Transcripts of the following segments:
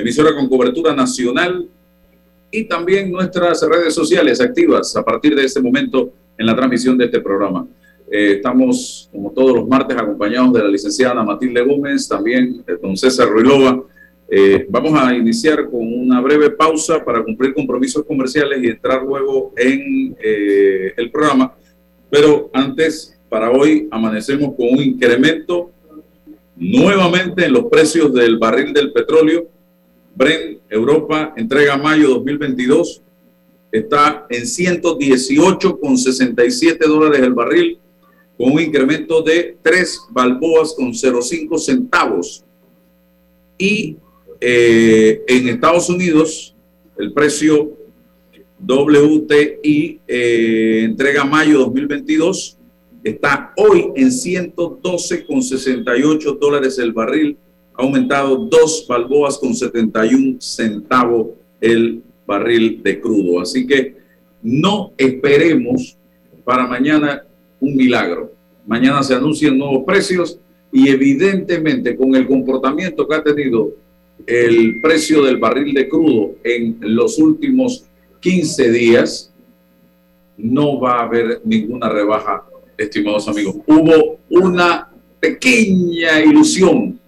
emisora con cobertura nacional y también nuestras redes sociales activas a partir de este momento en la transmisión de este programa. Eh, estamos, como todos los martes, acompañados de la licenciada Matilde Gómez, también de don César Ruilova. Eh, vamos a iniciar con una breve pausa para cumplir compromisos comerciales y entrar luego en eh, el programa. Pero antes, para hoy, amanecemos con un incremento nuevamente en los precios del barril del petróleo. Brent Europa entrega mayo 2022 está en 118,67 dólares el barril, con un incremento de 3 balboas con 0,5 centavos. Y eh, en Estados Unidos, el precio WTI eh, entrega mayo 2022 está hoy en 112,68 dólares el barril, ha aumentado 2 balboas con 71 centavos el barril de crudo. Así que no esperemos para mañana un milagro. Mañana se anuncian nuevos precios y evidentemente con el comportamiento que ha tenido el precio del barril de crudo en los últimos 15 días, no va a haber ninguna rebaja, estimados amigos. Hubo una pequeña ilusión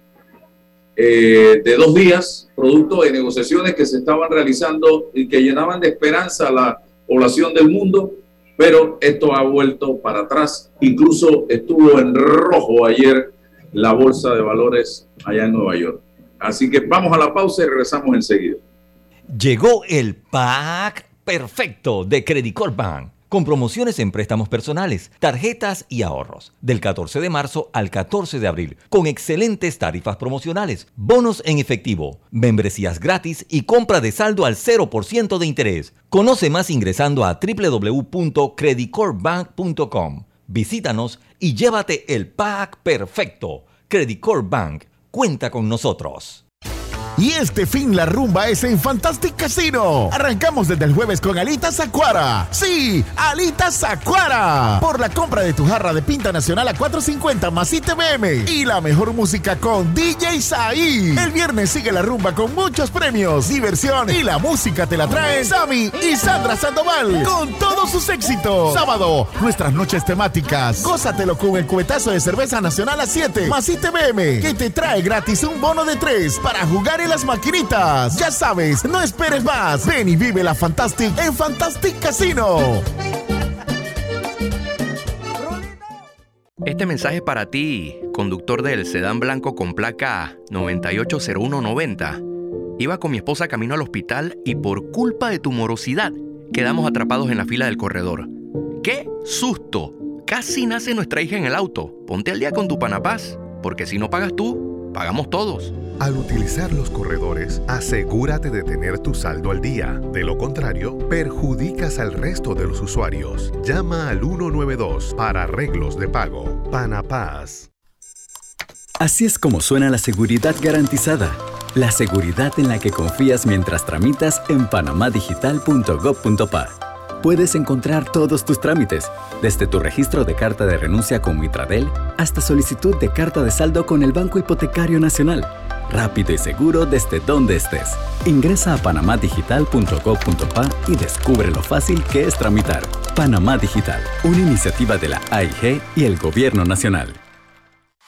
eh, de dos días, producto de negociaciones que se estaban realizando y que llenaban de esperanza a la población del mundo, pero esto ha vuelto para atrás. Incluso estuvo en rojo ayer la bolsa de valores allá en Nueva York. Así que vamos a la pausa y regresamos enseguida. Llegó el pack perfecto de Credit Bank con promociones en préstamos personales, tarjetas y ahorros, del 14 de marzo al 14 de abril, con excelentes tarifas promocionales, bonos en efectivo, membresías gratis y compra de saldo al 0% de interés. Conoce más ingresando a www.creditcorpbank.com. Visítanos y llévate el pack perfecto. Credit Bank cuenta con nosotros. Y este fin la rumba es en Fantastic Casino. Arrancamos desde el jueves con Alitas Acuara. Sí, Alitas Acuara. Por la compra de tu jarra de pinta nacional a 4.50 más ITBM. Y la mejor música con DJ Saí. El viernes sigue la rumba con muchos premios, diversión y la música te la traen Sammy y Sandra Sandoval con todos sus éxitos. Sábado, nuestras noches temáticas. Gózatelo con el cubetazo de cerveza nacional a 7 más ITBM que te trae gratis un bono de 3 para jugar las maquinitas. Ya sabes, no esperes más. Ven y vive la Fantastic en Fantastic Casino. Este mensaje es para ti, conductor del sedán blanco con placa 980190. Iba con mi esposa camino al hospital y por culpa de tu morosidad quedamos atrapados en la fila del corredor. ¡Qué susto! Casi nace nuestra hija en el auto. Ponte al día con tu panapaz, porque si no pagas tú, pagamos todos. Al utilizar los corredores, asegúrate de tener tu saldo al día. De lo contrario, perjudicas al resto de los usuarios. Llama al 192 para arreglos de pago. Panapaz. Así es como suena la seguridad garantizada. La seguridad en la que confías mientras tramitas en panamadigital.gov.pa. Puedes encontrar todos tus trámites, desde tu registro de carta de renuncia con Mitradel hasta solicitud de carta de saldo con el Banco Hipotecario Nacional rápido y seguro desde donde estés. Ingresa a panamadigital.gov.pa y descubre lo fácil que es tramitar. Panamá Digital, una iniciativa de la AIG y el Gobierno Nacional.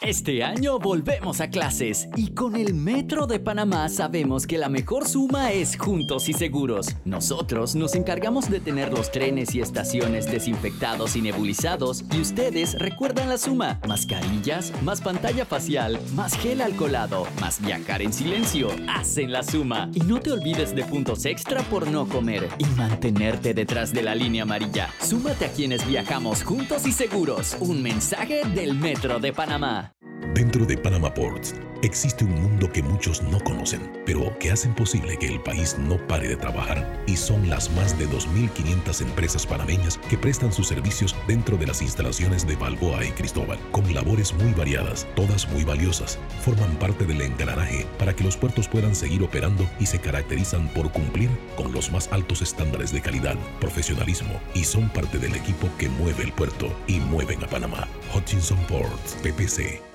Este año volvemos a clases y con el Metro de Panamá sabemos que la mejor suma es juntos y seguros. Nosotros nos encargamos de tener los trenes y estaciones desinfectados y nebulizados y ustedes recuerdan la suma. Mascarillas, más pantalla facial, más gel alcoholado, más viajar en silencio. Hacen la suma. Y no te olvides de puntos extra por no comer y mantenerte detrás de la línea amarilla. Súmate a quienes viajamos juntos y seguros. Un mensaje del Metro de Panamá. Dentro de Panama Ports existe un mundo que muchos no conocen, pero que hacen posible que el país no pare de trabajar y son las más de 2.500 empresas panameñas que prestan sus servicios dentro de las instalaciones de Balboa y Cristóbal, con labores muy variadas, todas muy valiosas, forman parte del engranaje para que los puertos puedan seguir operando y se caracterizan por cumplir con los más altos estándares de calidad, profesionalismo y son parte del equipo que mueve el puerto y mueven a Panamá. Hutchinson Ports, PPC.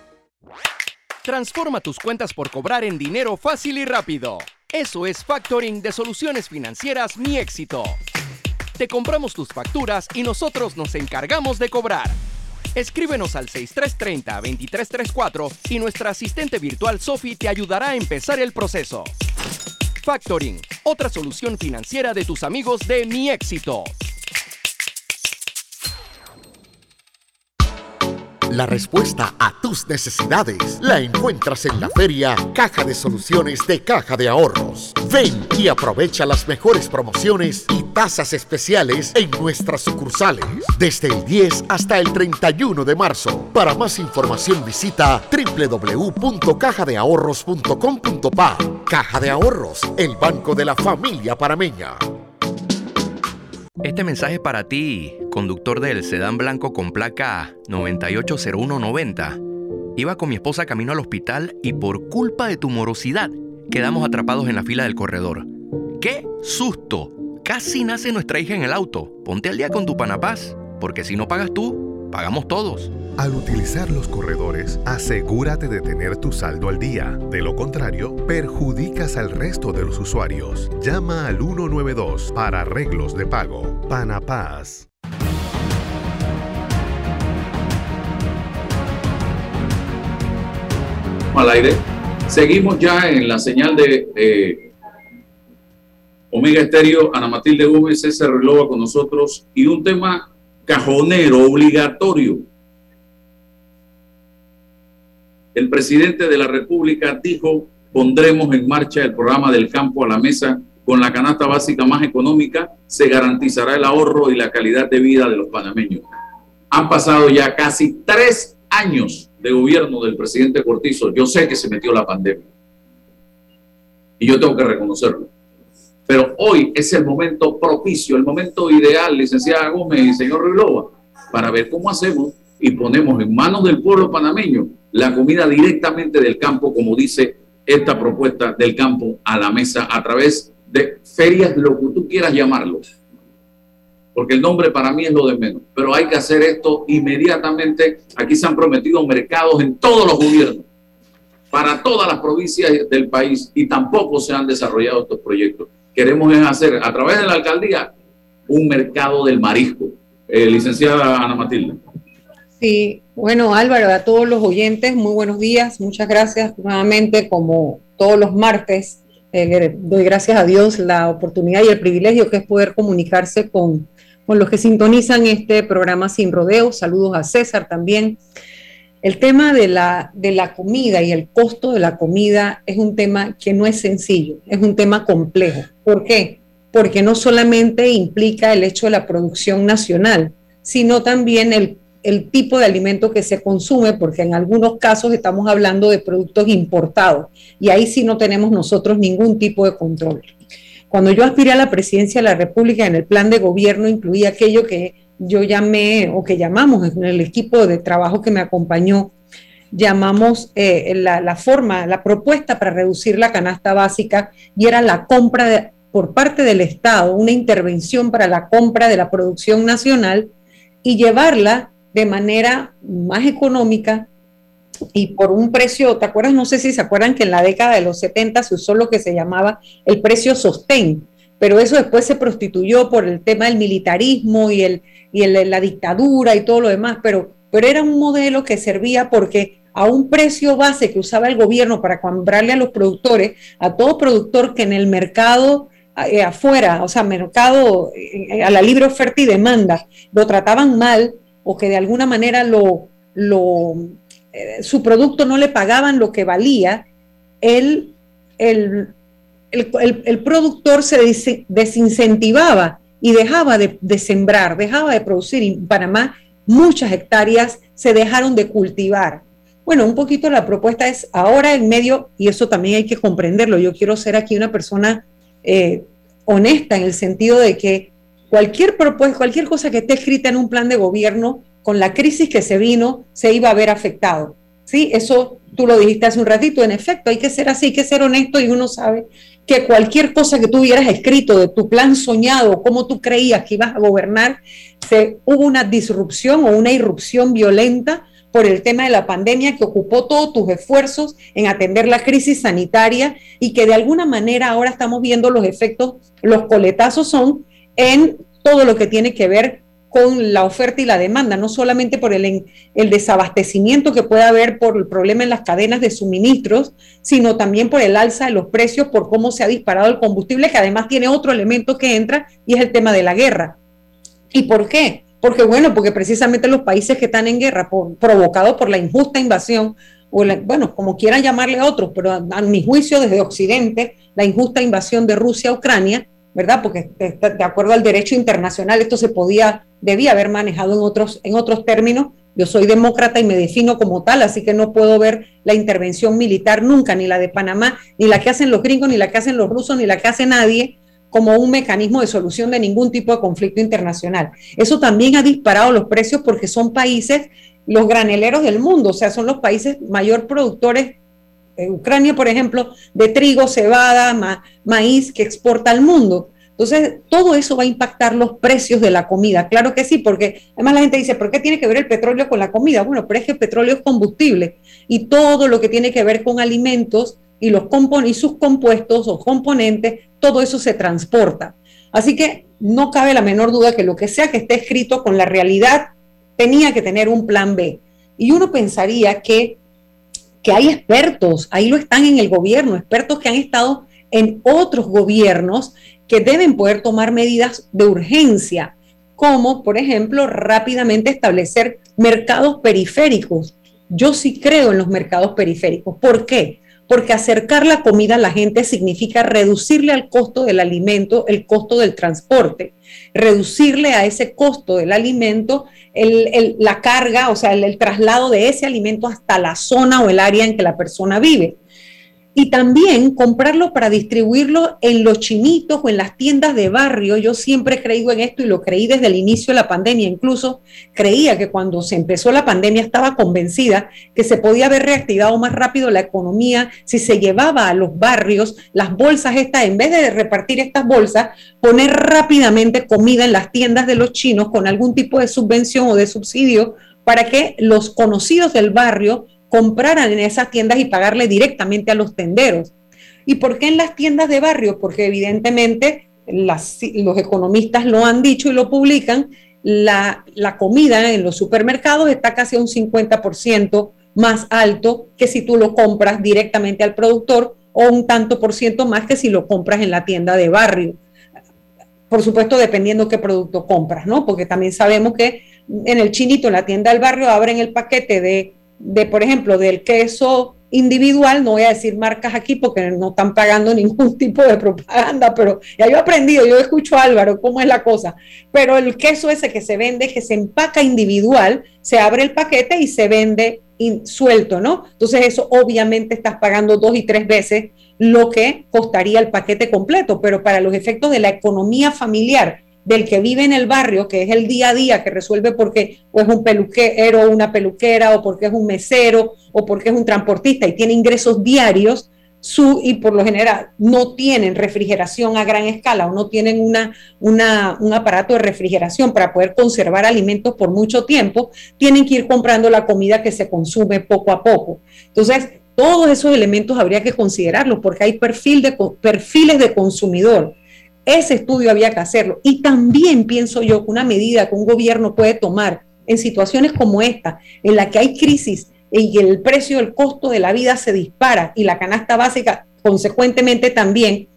Transforma tus cuentas por cobrar en dinero fácil y rápido. Eso es factoring de soluciones financieras Mi Éxito. Te compramos tus facturas y nosotros nos encargamos de cobrar. Escríbenos al 6330-2334 y nuestra asistente virtual Sophie te ayudará a empezar el proceso. Factoring, otra solución financiera de tus amigos de Mi Éxito. La respuesta a tus necesidades la encuentras en la feria Caja de Soluciones de Caja de Ahorros. Ven y aprovecha las mejores promociones y tasas especiales en nuestras sucursales desde el 10 hasta el 31 de marzo. Para más información visita www.cajadeahorros.com.pa. Caja de Ahorros, el banco de la familia parameña. Este mensaje es para ti, conductor del sedán blanco con placa 980190. Iba con mi esposa camino al hospital y por culpa de tu morosidad quedamos atrapados en la fila del corredor. ¡Qué susto! Casi nace nuestra hija en el auto. Ponte al día con tu panapaz, porque si no pagas tú, pagamos todos. Al utilizar los corredores, asegúrate de tener tu saldo al día. De lo contrario, perjudicas al resto de los usuarios. Llama al 192 para arreglos de pago. Panapaz. Al aire. Seguimos ya en la señal de Omega Estéreo, Ana Matilde Gómez, César Relova con nosotros y un tema cajonero, obligatorio. El presidente de la República dijo, pondremos en marcha el programa del campo a la mesa con la canasta básica más económica, se garantizará el ahorro y la calidad de vida de los panameños. Han pasado ya casi tres años de gobierno del presidente Cortizo. Yo sé que se metió la pandemia. Y yo tengo que reconocerlo. Pero hoy es el momento propicio, el momento ideal, licenciada Gómez y señor Rilova, para ver cómo hacemos y ponemos en manos del pueblo panameño la comida directamente del campo, como dice esta propuesta del campo a la mesa a través de ferias, lo que tú quieras llamarlo. Porque el nombre para mí es lo de menos. Pero hay que hacer esto inmediatamente. Aquí se han prometido mercados en todos los gobiernos, para todas las provincias del país, y tampoco se han desarrollado estos proyectos. Queremos hacer a través de la alcaldía un mercado del marisco. Eh, licenciada Ana Matilde. Sí, bueno Álvaro, a todos los oyentes, muy buenos días, muchas gracias nuevamente como todos los martes. Eh, doy gracias a Dios la oportunidad y el privilegio que es poder comunicarse con, con los que sintonizan este programa sin rodeos. Saludos a César también. El tema de la, de la comida y el costo de la comida es un tema que no es sencillo, es un tema complejo. ¿Por qué? Porque no solamente implica el hecho de la producción nacional, sino también el el tipo de alimento que se consume, porque en algunos casos estamos hablando de productos importados y ahí sí no tenemos nosotros ningún tipo de control. Cuando yo aspiré a la presidencia de la República, en el plan de gobierno incluía aquello que yo llamé o que llamamos en el equipo de trabajo que me acompañó, llamamos eh, la, forma, la propuesta para reducir la canasta básica y era la compra por parte del Estado, una intervención para la compra de la producción nacional y llevarla de manera más económica y por un precio, ¿te acuerdas? No sé si se acuerdan que en la década de los 70 se usó lo que se llamaba el precio sostén, pero eso después se prostituyó por el tema del militarismo y, el, y la dictadura y todo lo demás, pero, pero era un modelo que servía porque a un precio base que usaba el gobierno para comprarle a los productores, a todo productor que en el mercado eh, afuera, o sea, mercado eh, a la libre oferta y demanda, lo trataban mal, o que de alguna manera lo, lo, eh, su producto no le pagaban lo que valía, el, el, el, productor se desincentivaba y dejaba de, sembrar, dejaba de producir. En Panamá muchas hectáreas se dejaron de cultivar. Bueno, un poquito la propuesta es ahora en medio, y eso también hay que comprenderlo, yo quiero ser aquí una persona eh, honesta en el sentido de que cualquier propuesta, cualquier cosa que esté escrita en un plan de gobierno, con la crisis que se vino, se iba a ver afectado. ¿Sí? Eso tú lo dijiste hace un ratito, en efecto, hay que ser así, hay que ser honesto y uno sabe que cualquier cosa que tú hubieras escrito de tu plan soñado, cómo tú creías que ibas a gobernar, se, hubo una disrupción o una irrupción violenta por el tema de la pandemia que ocupó todos tus esfuerzos en atender la crisis sanitaria y que de alguna manera ahora estamos viendo los efectos, los coletazos son en todo lo que tiene que ver con la oferta y la demanda, no solamente por el, el, desabastecimiento que puede haber por el problema en las cadenas de suministros, sino también por el alza de los precios, por cómo se ha disparado el combustible, que además tiene otro elemento que entra y es el tema de la guerra. ¿Y por qué? Porque bueno, porque precisamente los países que están en guerra, provocados por la injusta invasión, o bueno, como quieran llamarle a otros, pero a mi juicio desde Occidente, la injusta invasión de Rusia a Ucrania, ¿verdad? Porque de acuerdo al derecho internacional esto se podía, debía haber manejado en otros, en otros términos. Yo soy demócrata y me defino como tal, así que no puedo ver la intervención militar nunca, ni la de Panamá, ni la que hacen los gringos, ni la que hacen los rusos, ni la que hace nadie, como un mecanismo de solución de ningún tipo de conflicto internacional. Eso también ha disparado los precios porque son países, los graneleros del mundo, o sea, son los países mayor productores Ucrania, por ejemplo, de trigo, cebada, maíz que exporta al mundo. Entonces, todo eso va a impactar los precios de la comida. Claro que sí, porque además la gente dice, ¿por qué tiene que ver el petróleo con la comida? Bueno, pero es que el petróleo es combustible y todo lo que tiene que ver con alimentos y, los y sus compuestos o componentes, todo eso se transporta. Así que no cabe la menor duda que lo que sea que esté escrito con la realidad tenía que tener un plan B. Y uno pensaría que que hay expertos, ahí lo están en el gobierno, expertos que han estado en otros gobiernos que deben poder tomar medidas de urgencia, como por ejemplo rápidamente establecer mercados periféricos. Yo sí creo en los mercados periféricos. ¿Por qué? Porque acercar la comida a la gente significa reducirle al costo del alimento el costo del transporte, reducirle a ese costo del alimento la carga, o sea, el, traslado de ese alimento hasta la zona o el área en que la persona vive. Y también comprarlo para distribuirlo en los chinitos o en las tiendas de barrio. Yo siempre he creído en esto y lo creí desde el inicio de la pandemia. Incluso creía que cuando se empezó la pandemia estaba convencida que se podía haber reactivado más rápido la economía si se llevaba a los barrios las bolsas estas, en vez de repartir estas bolsas, poner rápidamente comida en las tiendas de los chinos con algún tipo de subvención o de subsidio para que los conocidos del barrio compraran en esas tiendas y pagarle directamente a los tenderos. ¿Y por qué en las tiendas de barrio? Porque evidentemente los economistas lo han dicho y lo publican, la, la comida en los supermercados está casi un 50% más alto que si tú lo compras directamente al productor o un tanto por ciento más que si lo compras en la tienda de barrio. Por supuesto, dependiendo qué producto compras, ¿no? Porque también sabemos que en el chinito, en la tienda del barrio, abren el paquete de de, por ejemplo, del queso individual, no voy a decir marcas aquí porque no están pagando ningún tipo de propaganda, pero ya yo he aprendido, yo escucho a Álvaro cómo es la cosa, pero el queso ese que se vende, que se empaca individual, se abre el paquete y se vende suelto, ¿no? Entonces eso obviamente estás pagando dos y tres veces lo que costaría el paquete completo, pero para los efectos de la economía familiar, del que vive en el barrio, que es el día a día, que resuelve porque es un peluquero o una peluquera, o porque es un mesero, o porque es un transportista y tiene ingresos diarios, su, y por lo general no tienen refrigeración a gran escala o no tienen una, una, un aparato de refrigeración para poder conservar alimentos por mucho tiempo, tienen que ir comprando la comida que se consume poco a poco. Entonces, todos esos elementos habría que considerarlos porque hay perfil de, perfiles de consumidor ese estudio había que hacerlo. Y también pienso yo que una medida que un gobierno puede tomar en situaciones como esta, en la que hay crisis y el precio, el costo de la vida se dispara y la canasta básica consecuentemente también,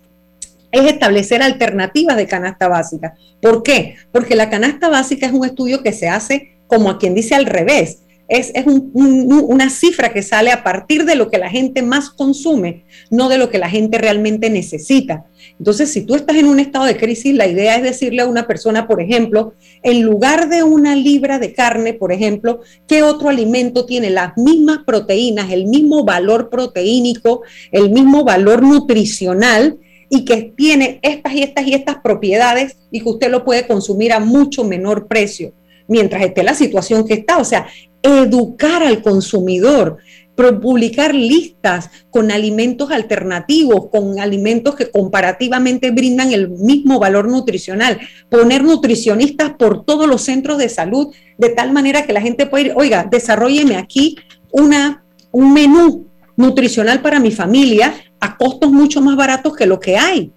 es establecer alternativas de canasta básica. ¿Por qué? Porque la canasta básica es un estudio que se hace como a quien dice al revés es, una cifra que sale a partir de lo que la gente más consume, no de lo que la gente realmente necesita. Entonces, si tú estás en un estado de crisis, la idea es decirle a una persona, por ejemplo, en lugar de una libra de carne, por ejemplo, ¿qué otro alimento tiene las mismas proteínas, el mismo valor proteínico, el mismo valor nutricional? y que tiene estas y estas y estas propiedades y que usted lo puede consumir a mucho menor precio mientras esté la situación que está. O sea, educar al consumidor. publicar listas con alimentos alternativos, con alimentos que comparativamente brindan el mismo valor nutricional, poner nutricionistas por todos los centros de salud, de tal manera que la gente pueda ir, oiga, desarrolleme aquí una, un menú nutricional para mi familia a costos mucho más baratos que lo que hay.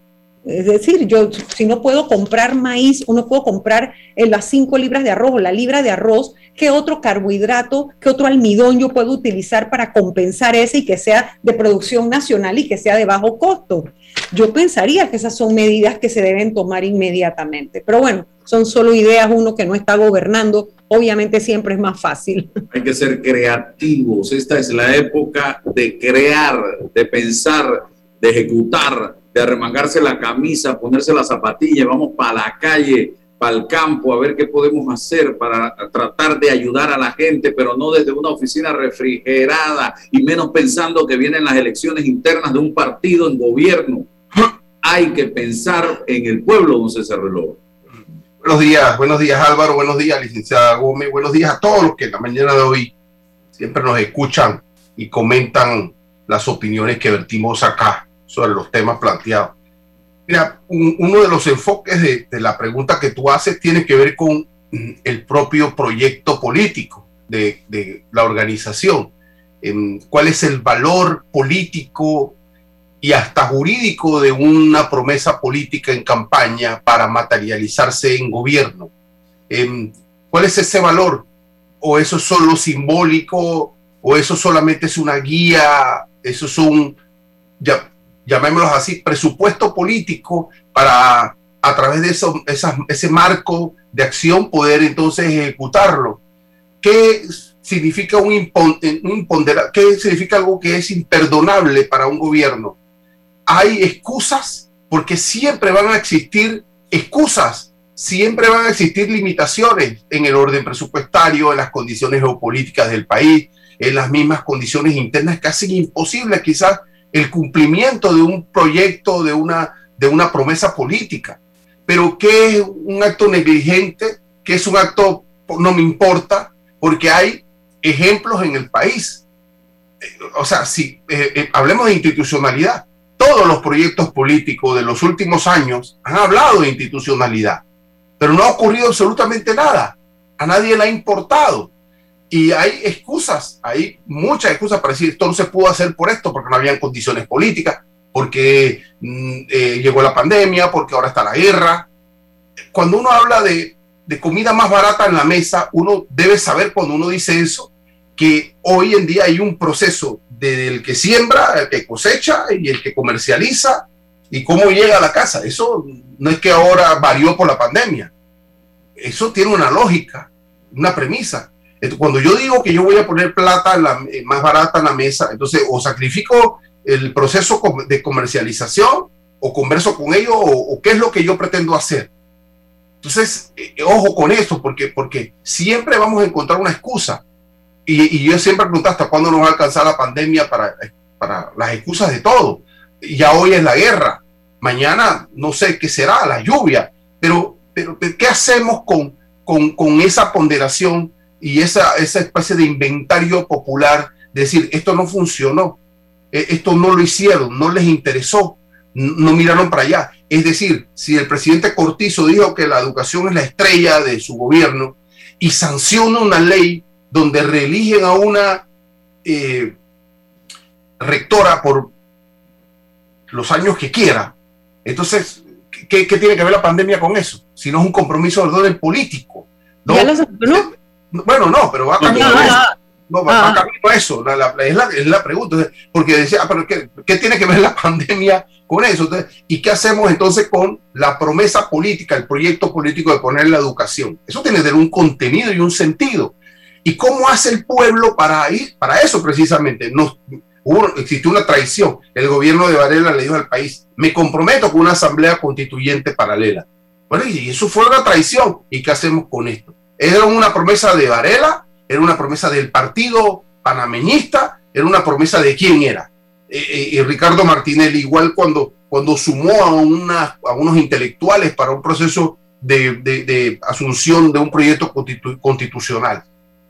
Es decir, yo si no puedo comprar maíz o no puedo comprar eh, las cinco libras de arroz o la libra de arroz, ¿qué otro carbohidrato, qué otro almidón yo puedo utilizar para compensar ese y que sea de producción nacional y que sea de bajo costo? Yo pensaría que esas son medidas que se deben tomar inmediatamente. Pero bueno, son solo ideas, uno que no está gobernando, obviamente siempre es más fácil. Hay que ser creativos. Esta es la época de crear, de pensar, de ejecutar de arremangarse la camisa, ponerse la zapatilla, vamos para la calle, para el campo, a ver qué podemos hacer para tratar de ayudar a la gente, pero no desde una oficina refrigerada y menos pensando que vienen las elecciones internas de un partido en gobierno. Hay que pensar en el pueblo, don César Reloj. Buenos días, buenos días Álvaro, buenos días licenciada Gómez, buenos días a todos los que en la mañana de hoy siempre nos escuchan y comentan las opiniones que vertimos acá sobre los temas planteados. Mira, uno de los enfoques de, la pregunta que tú haces tiene que ver con mm, el propio proyecto político de, la organización. ¿Cuál es el valor político y hasta jurídico de una promesa política en campaña para materializarse en gobierno? ¿Cuál es ese valor? ¿O eso es solo simbólico? ¿O eso solamente es una guía? ¿Eso es un... Ya, llamémoslo así, presupuesto político para a través de eso, ese marco de acción poder entonces ejecutarlo. ¿Qué significa un, imponderable? ¿Qué significa algo que es imperdonable para un gobierno? Hay excusas porque siempre van a existir excusas, siempre van a existir limitaciones en el orden presupuestario, en las condiciones geopolíticas del país, en las mismas condiciones internas que hacen imposible quizás el cumplimiento de un proyecto, de una, de una promesa política. Pero ¿qué es un acto negligente? ¿Qué es un acto no me importa? Porque hay ejemplos en el país. O sea, si eh, eh, hablemos de institucionalidad, todos los proyectos políticos de los últimos años han hablado de institucionalidad, pero no ha ocurrido absolutamente nada. A nadie le ha importado. Y hay excusas, hay muchas excusas para decir esto no se pudo hacer por esto, porque no habían condiciones políticas, porque mm, eh, llegó la pandemia, porque ahora está la guerra. Cuando uno habla de, de comida más barata en la mesa, uno debe saber cuando uno dice eso, que hoy en día hay un proceso del que siembra, el que cosecha y el que comercializa y cómo llega a la casa. Eso no es que ahora varió por la pandemia. Eso tiene una lógica, una premisa cuando yo digo que yo voy a poner plata eh, más barata en la mesa, entonces o sacrifico el proceso de comercialización o converso con ellos o, qué es lo que yo pretendo hacer. Entonces, eh, ojo con esto, porque, porque siempre vamos a encontrar una excusa. Y, yo siempre pregunto hasta cuándo nos va a alcanzar la pandemia para, para las excusas de todo. Ya hoy es la guerra, mañana no sé qué será, la lluvia, pero, pero ¿qué hacemos con, con, con esa ponderación y esa, esa especie de inventario popular, decir, esto no funcionó, e, esto no lo hicieron, no les interesó, no miraron para allá. Es decir, si el presidente Cortizo dijo que la educación es la estrella de su gobierno y sanciona una ley donde reeligen a una eh, rectora por los años que quiera, entonces, ¿qué, tiene que ver la pandemia con eso? Si no es un compromiso de orden político. ¿no? Bueno, no, pero va camino a eso. No, va, camino a eso. es, la, pregunta. Porque decía, ah, pero ¿qué, tiene que ver la pandemia con eso? ¿Y qué hacemos entonces con la promesa política, el proyecto político de poner la educación? Eso tiene que tener un contenido y un sentido. ¿Y cómo hace el pueblo para ir? Para eso precisamente. No, hubo, existió una traición. El gobierno de Varela le dijo al país, me comprometo con una asamblea constituyente paralela. Bueno, y eso fue una traición. ¿Y qué hacemos con esto? Era una promesa de Varela, era una promesa del partido panameñista, era una promesa de quién era. Eh, eh, y Ricardo Martinelli, igual cuando, cuando sumó a, una, a unos intelectuales para un proceso de, asunción de un proyecto constitucional.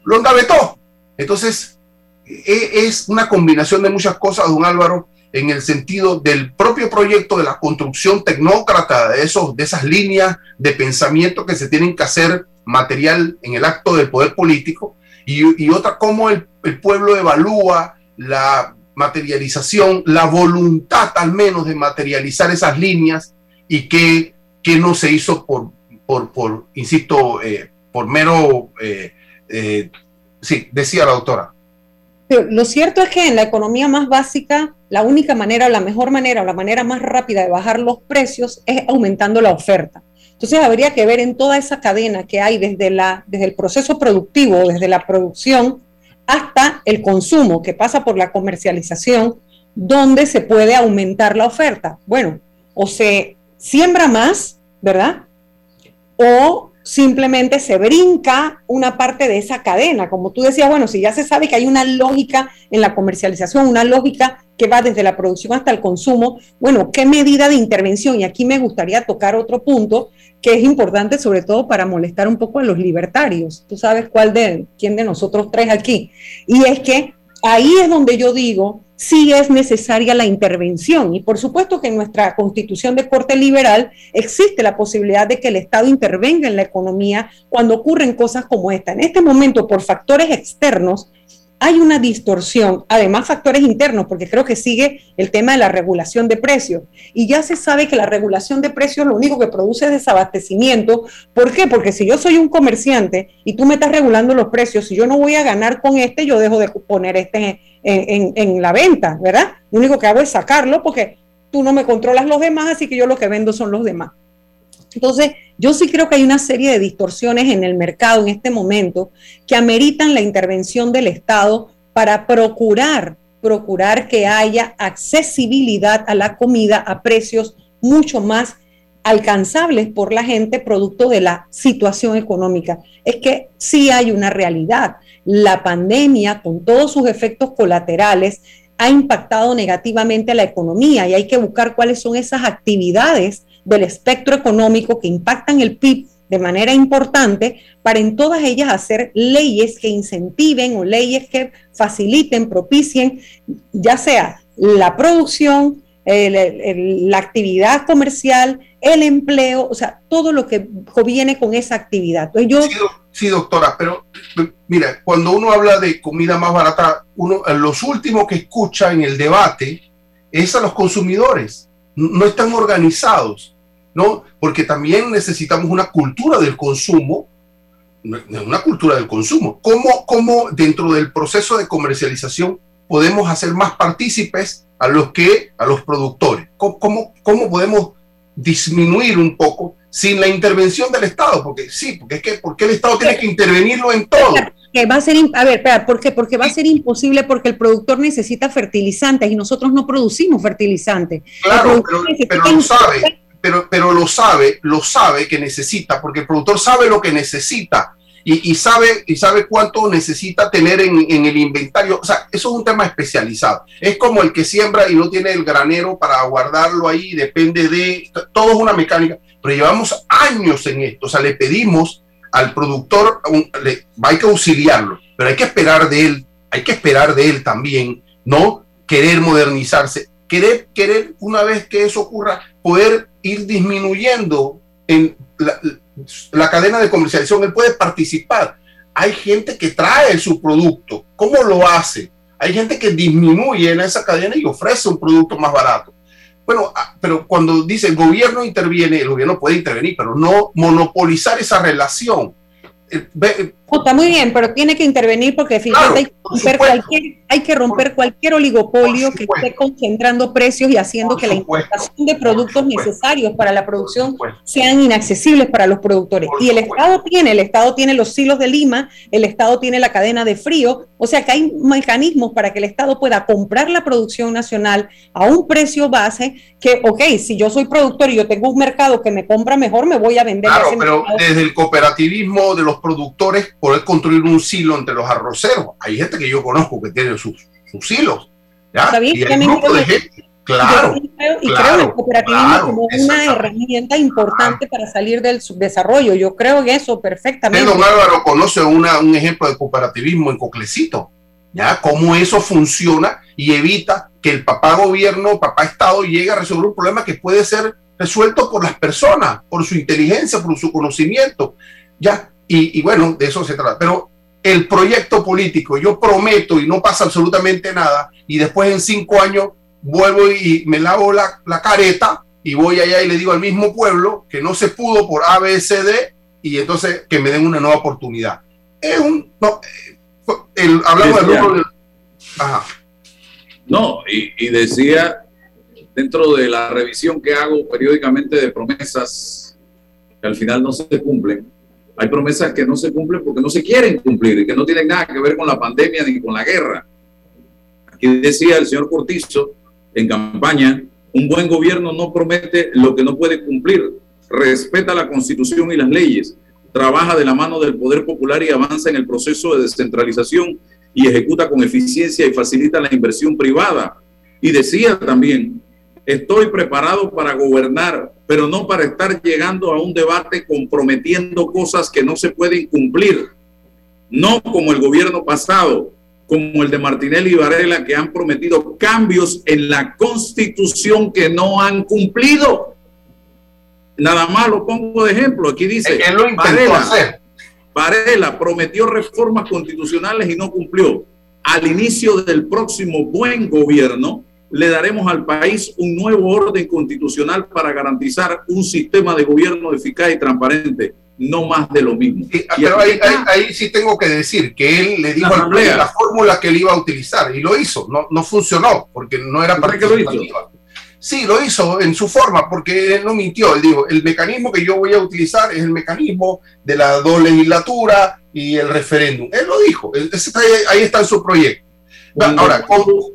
Lo engavetó. Entonces, e, es una combinación de muchas cosas, don Álvaro, en el sentido del propio proyecto de la construcción tecnócrata de, esos, de esas líneas de pensamiento que se tienen que hacer material en el acto del poder político, y, otra, cómo el, el pueblo evalúa la materialización, la voluntad al menos de materializar esas líneas y que, no se hizo por, por, por insisto, eh, por mero, eh, eh, sí, decía la doctora. lo cierto es que en la economía más básica, la única manera, la mejor manera, la manera más rápida de bajar los precios es aumentando la oferta. Entonces habría que ver en toda esa cadena que hay desde, la, desde el proceso productivo, desde la producción hasta el consumo, que pasa por la comercialización, donde se puede aumentar la oferta. Bueno, o se siembra más, ¿verdad? O simplemente se brinca una parte de esa cadena. Como tú decías, bueno, si ya se sabe que hay una lógica en la comercialización, una lógica que va desde la producción hasta el consumo, bueno, ¿qué medida de intervención? Y aquí me gustaría tocar otro punto que es importante sobre todo para molestar un poco a los libertarios. Tú sabes cuál de quién de nosotros tres aquí. Y es que ahí es donde yo digo, sí es necesaria la intervención. Y por supuesto que en nuestra constitución de corte liberal existe la posibilidad de que el Estado intervenga en la economía cuando ocurren cosas como esta. En este momento, por factores externos, hay una distorsión, además factores internos, porque creo que sigue el tema de la regulación de precios. Y ya se sabe que la regulación de precios lo único que produce es desabastecimiento. ¿Por qué? Porque si yo soy un comerciante y tú me estás regulando los precios, si yo no voy a ganar con este, yo dejo de poner este en, en la venta, ¿verdad? Lo único que hago es sacarlo porque tú no me controlas los demás, así que yo lo que vendo son los demás. Entonces, yo sí creo que hay una serie de distorsiones en el mercado en este momento que ameritan la intervención del Estado para procurar, procurar que haya accesibilidad a la comida a precios mucho más alcanzables por la gente producto de la situación económica. Es que sí hay una realidad. La pandemia, con todos sus efectos colaterales, ha impactado negativamente a la economía y hay que buscar cuáles son esas actividades del espectro económico que impactan el PIB de manera importante para en todas ellas hacer leyes que incentiven o leyes que faciliten, propicien, ya sea la producción, la actividad comercial, el empleo, o sea, todo lo que viene con esa actividad. Yo... Sí, doctora, pero mira, cuando uno habla de comida más barata, uno, los últimos que escucha en el debate es a los consumidores, no están organizados. ¿No? Porque también necesitamos una cultura del consumo, una cultura del consumo. ¿Cómo, cómo dentro del proceso de comercialización podemos hacer más partícipes a los que a los productores? ¿Cómo, cómo, cómo podemos disminuir un poco sin la intervención del Estado? Porque sí, porque es que porque el Estado tiene que intervenirlo en todo. Que va a ser, a ver, espera, ¿por qué? Porque va a ser imposible porque el productor necesita fertilizantes y nosotros no producimos fertilizantes. Claro, pero, pero lo sabe pero, lo sabe, lo sabe que necesita, porque el productor sabe lo que necesita y, sabe, y sabe cuánto necesita tener en, el inventario. O sea, eso es un tema especializado. Es como el que siembra y no tiene el granero para guardarlo ahí, depende de, todo es una mecánica, pero llevamos años en esto, o sea, le pedimos al productor, hay que auxiliarlo, pero hay que esperar de él, hay que esperar de él también, ¿no? Querer modernizarse, querer, querer una vez que eso ocurra, poder ir disminuyendo en la, cadena de comercialización, él puede participar. Hay gente que trae su producto. ¿Cómo lo hace? Hay gente que disminuye en esa cadena y ofrece un producto más barato. Bueno, ah, pero cuando dice el gobierno interviene, el gobierno puede intervenir, pero no monopolizar esa relación. Está muy bien, pero tiene que intervenir porque hay, que romper cualquier, hay que romper cualquier oligopolio que esté concentrando precios y haciendo que la importación de productos necesarios para la producción sean inaccesibles para los productores. y el Estado tiene, el Estado tiene los silos de Lima, el Estado tiene la cadena de frío, o sea que hay mecanismos para que el Estado pueda comprar la producción nacional a un precio base que, ok, si yo soy productor y yo tengo un mercado que me compra mejor, me voy a vender. Claro, pero desde el cooperativismo de los productores poder construir un silo entre los arroceros. Hay gente que yo conozco que tiene sus, sus silos. ¿ya? Y grupo de gente. Claro, creo, y creo en el cooperativismo como una herramienta importante para salir del subdesarrollo. Yo creo en eso perfectamente. don Álvaro conoce una, un ejemplo de cooperativismo en Coclecito. ¿ya? Cómo eso funciona y evita que el papá gobierno, papá Estado llegue a resolver un problema que puede ser resuelto por las personas, por su inteligencia, por su conocimiento, ¿ya? Y, y bueno, de eso se trata. Pero el proyecto político, yo prometo y no pasa absolutamente nada, y después en cinco años vuelvo y me lavo la, la careta y voy allá y le digo al mismo pueblo que no se pudo por ABCD y entonces que me den una nueva oportunidad. Es un. No, el, hablamos del del. Ajá. No, y, y decía, dentro de la revisión que hago periódicamente de promesas que al final no se cumplen, hay promesas que no se cumplen porque no se quieren cumplir y que no tienen nada que ver con la pandemia ni con la guerra. Aquí decía el señor Cortizo en campaña, un buen gobierno no promete lo que no puede cumplir, respeta la constitución y las leyes, trabaja de la mano del poder popular y avanza en el proceso de descentralización y ejecuta con eficiencia y facilita la inversión privada. Y decía también, estoy preparado para gobernar, pero no para estar llegando a un debate comprometiendo cosas que no se pueden cumplir. No como el gobierno pasado, como el de Martinelli y Varela, que han prometido cambios en la constitución que no han cumplido. Nada más lo pongo de ejemplo. Aquí dice, Él lo intentó Varela, hacer. Varela prometió reformas constitucionales y no cumplió. Al inicio del próximo buen gobierno, le daremos al país un nuevo orden constitucional para garantizar un sistema de gobierno eficaz y transparente, no más de lo mismo. Sí, pero ahí, ahí- ahí sí tengo que decir que él le dijo al pueblo la fórmula que él iba a utilizar y lo hizo. No, no funcionó porque no era ¿Tú crees que lo hizo? participativa. Sí, lo hizo en su forma porque él no mintió. Él dijo, el mecanismo que yo voy a utilizar es el mecanismo de la dos legislatura y el referéndum. Él lo dijo. Él- ese está ahí, está en su proyecto. Ahora, ¿cómo- tú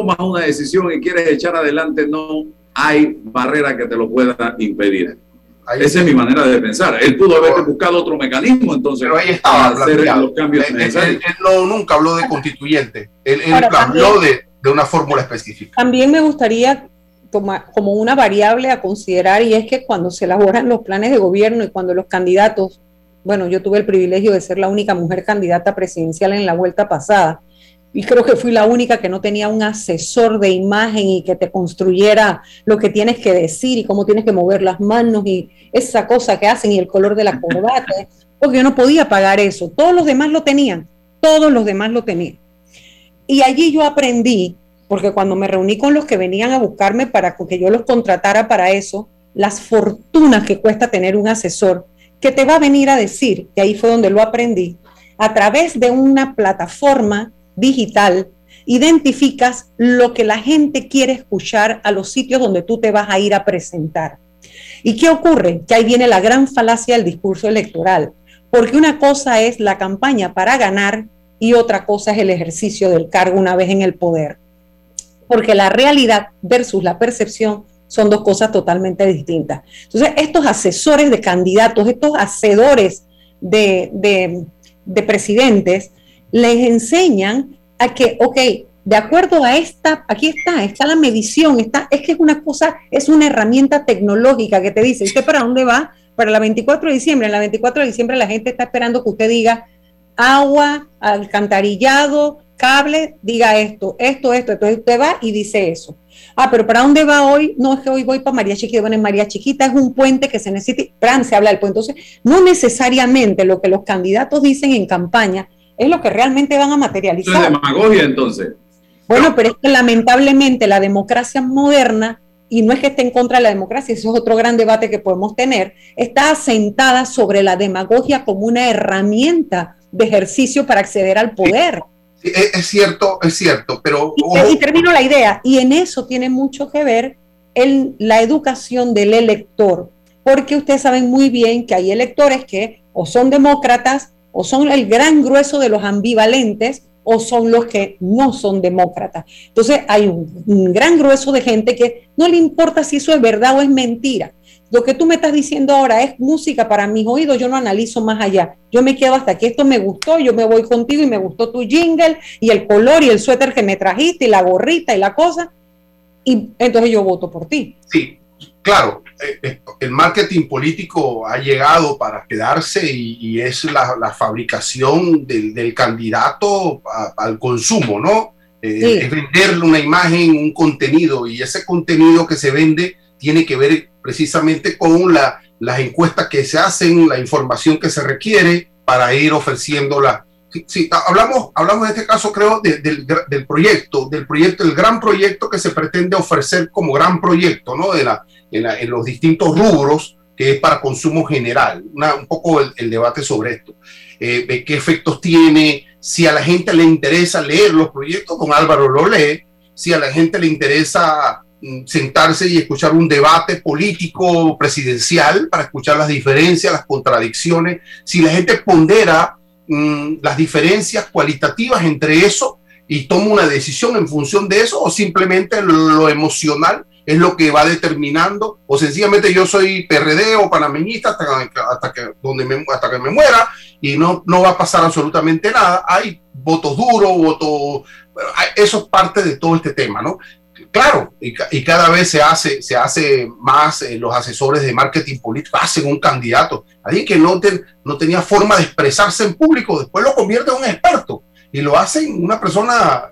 tomas una decisión y quieres echar adelante, no hay barrera que te lo pueda impedir. ahí- Esa es mi manera de pensar. Él pudo haber buscado otro mecanismo, entonces, pero ahí estaba para hacer planteado. los cambios Él, él- necesarios. él no, nunca habló de constituyente. Él, él habló de, de una fórmula específica. También me gustaría tomar como una variable a considerar y es que cuando se elaboran los planes de gobierno y cuando los candidatos, bueno, yo tuve el privilegio de ser la única mujer candidata presidencial en la vuelta pasada y creo que fui la única que no tenía un asesor de imagen y que te construyera lo que tienes que decir y cómo tienes que mover las manos y esa cosa que hacen y el color de la corbata, porque yo no podía pagar eso. Todos los demás lo tenían, todos los demás lo tenían. Y allí yo aprendí, porque cuando me reuní con los que venían a buscarme para que yo los contratara para eso, las fortunas que cuesta tener un asesor que te va a venir a decir, y ahí fue donde lo aprendí, a través de una plataforma digital, identificas lo que la gente quiere escuchar a los sitios donde tú te vas a ir a presentar. ¿Y qué ocurre? Que ahí viene la gran falacia del discurso electoral, porque una cosa es la campaña para ganar y otra cosa es el ejercicio del cargo una vez en el poder. Porque la realidad versus la percepción son dos cosas totalmente distintas. Entonces, estos asesores de candidatos, estos hacedores de, de, de presidentes, les enseñan a que, ok, de acuerdo a esta, aquí está, está la medición, está, es que es una cosa, es una herramienta tecnológica que te dice, ¿usted para dónde va? Para la 24 de diciembre, en la 24 de diciembre la gente está esperando que usted diga agua, alcantarillado, cable, diga esto, esto, esto. Entonces usted va y dice eso. Ah, pero ¿para dónde va hoy? No, es que hoy voy para María Chiquita. Bueno, en María Chiquita es un puente que se necesita. Fran, se habla del puente. Entonces, no necesariamente lo que los candidatos dicen en campaña es lo que realmente van a Eso es materializar. demagogia, entonces. Bueno, pero es que lamentablemente la democracia moderna, y no es que esté en contra de la democracia, eso es otro gran debate que podemos tener, está asentada sobre la demagogia como una herramienta de ejercicio para acceder al poder. Sí, es, cierto, es cierto, pero y termino la idea, y en eso tiene mucho que ver el- la educación del elector, porque ustedes saben muy bien que hay electores que o son demócratas o son el gran grueso de los ambivalentes o son los que no son demócratas. Entonces hay un, gran grueso de gente que no le importa si eso es verdad o es mentira. Lo que tú me estás diciendo ahora es música para mis oídos, yo no analizo más allá. Yo me quedo hasta aquí, esto me gustó, yo me voy contigo y me gustó tu jingle y el color y el suéter que me trajiste y la gorrita y la cosa. Y entonces yo voto por ti. sí, claro, el marketing político ha llegado para quedarse y, es la, fabricación del, candidato al consumo, ¿no? Es venderle una imagen, un contenido y ese contenido que se vende tiene que ver precisamente con la, las encuestas que se hacen, la información que se requiere para ir ofreciéndola. Sí, hablamos, hablamos en este caso, creo, del, del, proyecto, del proyecto, el gran proyecto que se pretende ofrecer como gran proyecto, ¿no? De la, en, los distintos rubros, que es para consumo general. un poco el, debate sobre esto. Eh, ¿Qué efectos tiene? Si a la gente le interesa leer los proyectos, don Álvaro lo lee. Si a la gente le interesa Mm, sentarse y escuchar un debate político presidencial para escuchar las diferencias, las contradicciones, si la gente pondera mm, las diferencias cualitativas entre eso y toma una decisión en función de eso o simplemente lo, emocional es lo que va determinando o sencillamente yo soy PRD o panameñista hasta, que, donde me, hasta que me muera y no, no va a pasar absolutamente nada. Hay votos duros, votos... Eso es parte de todo este tema, ¿no? Claro, y, cada vez se hace, se hace más, eh, los asesores de marketing político hacen un candidato, alguien que no, no tenía forma de expresarse en público, después lo convierte en un experto. Y lo hacen una persona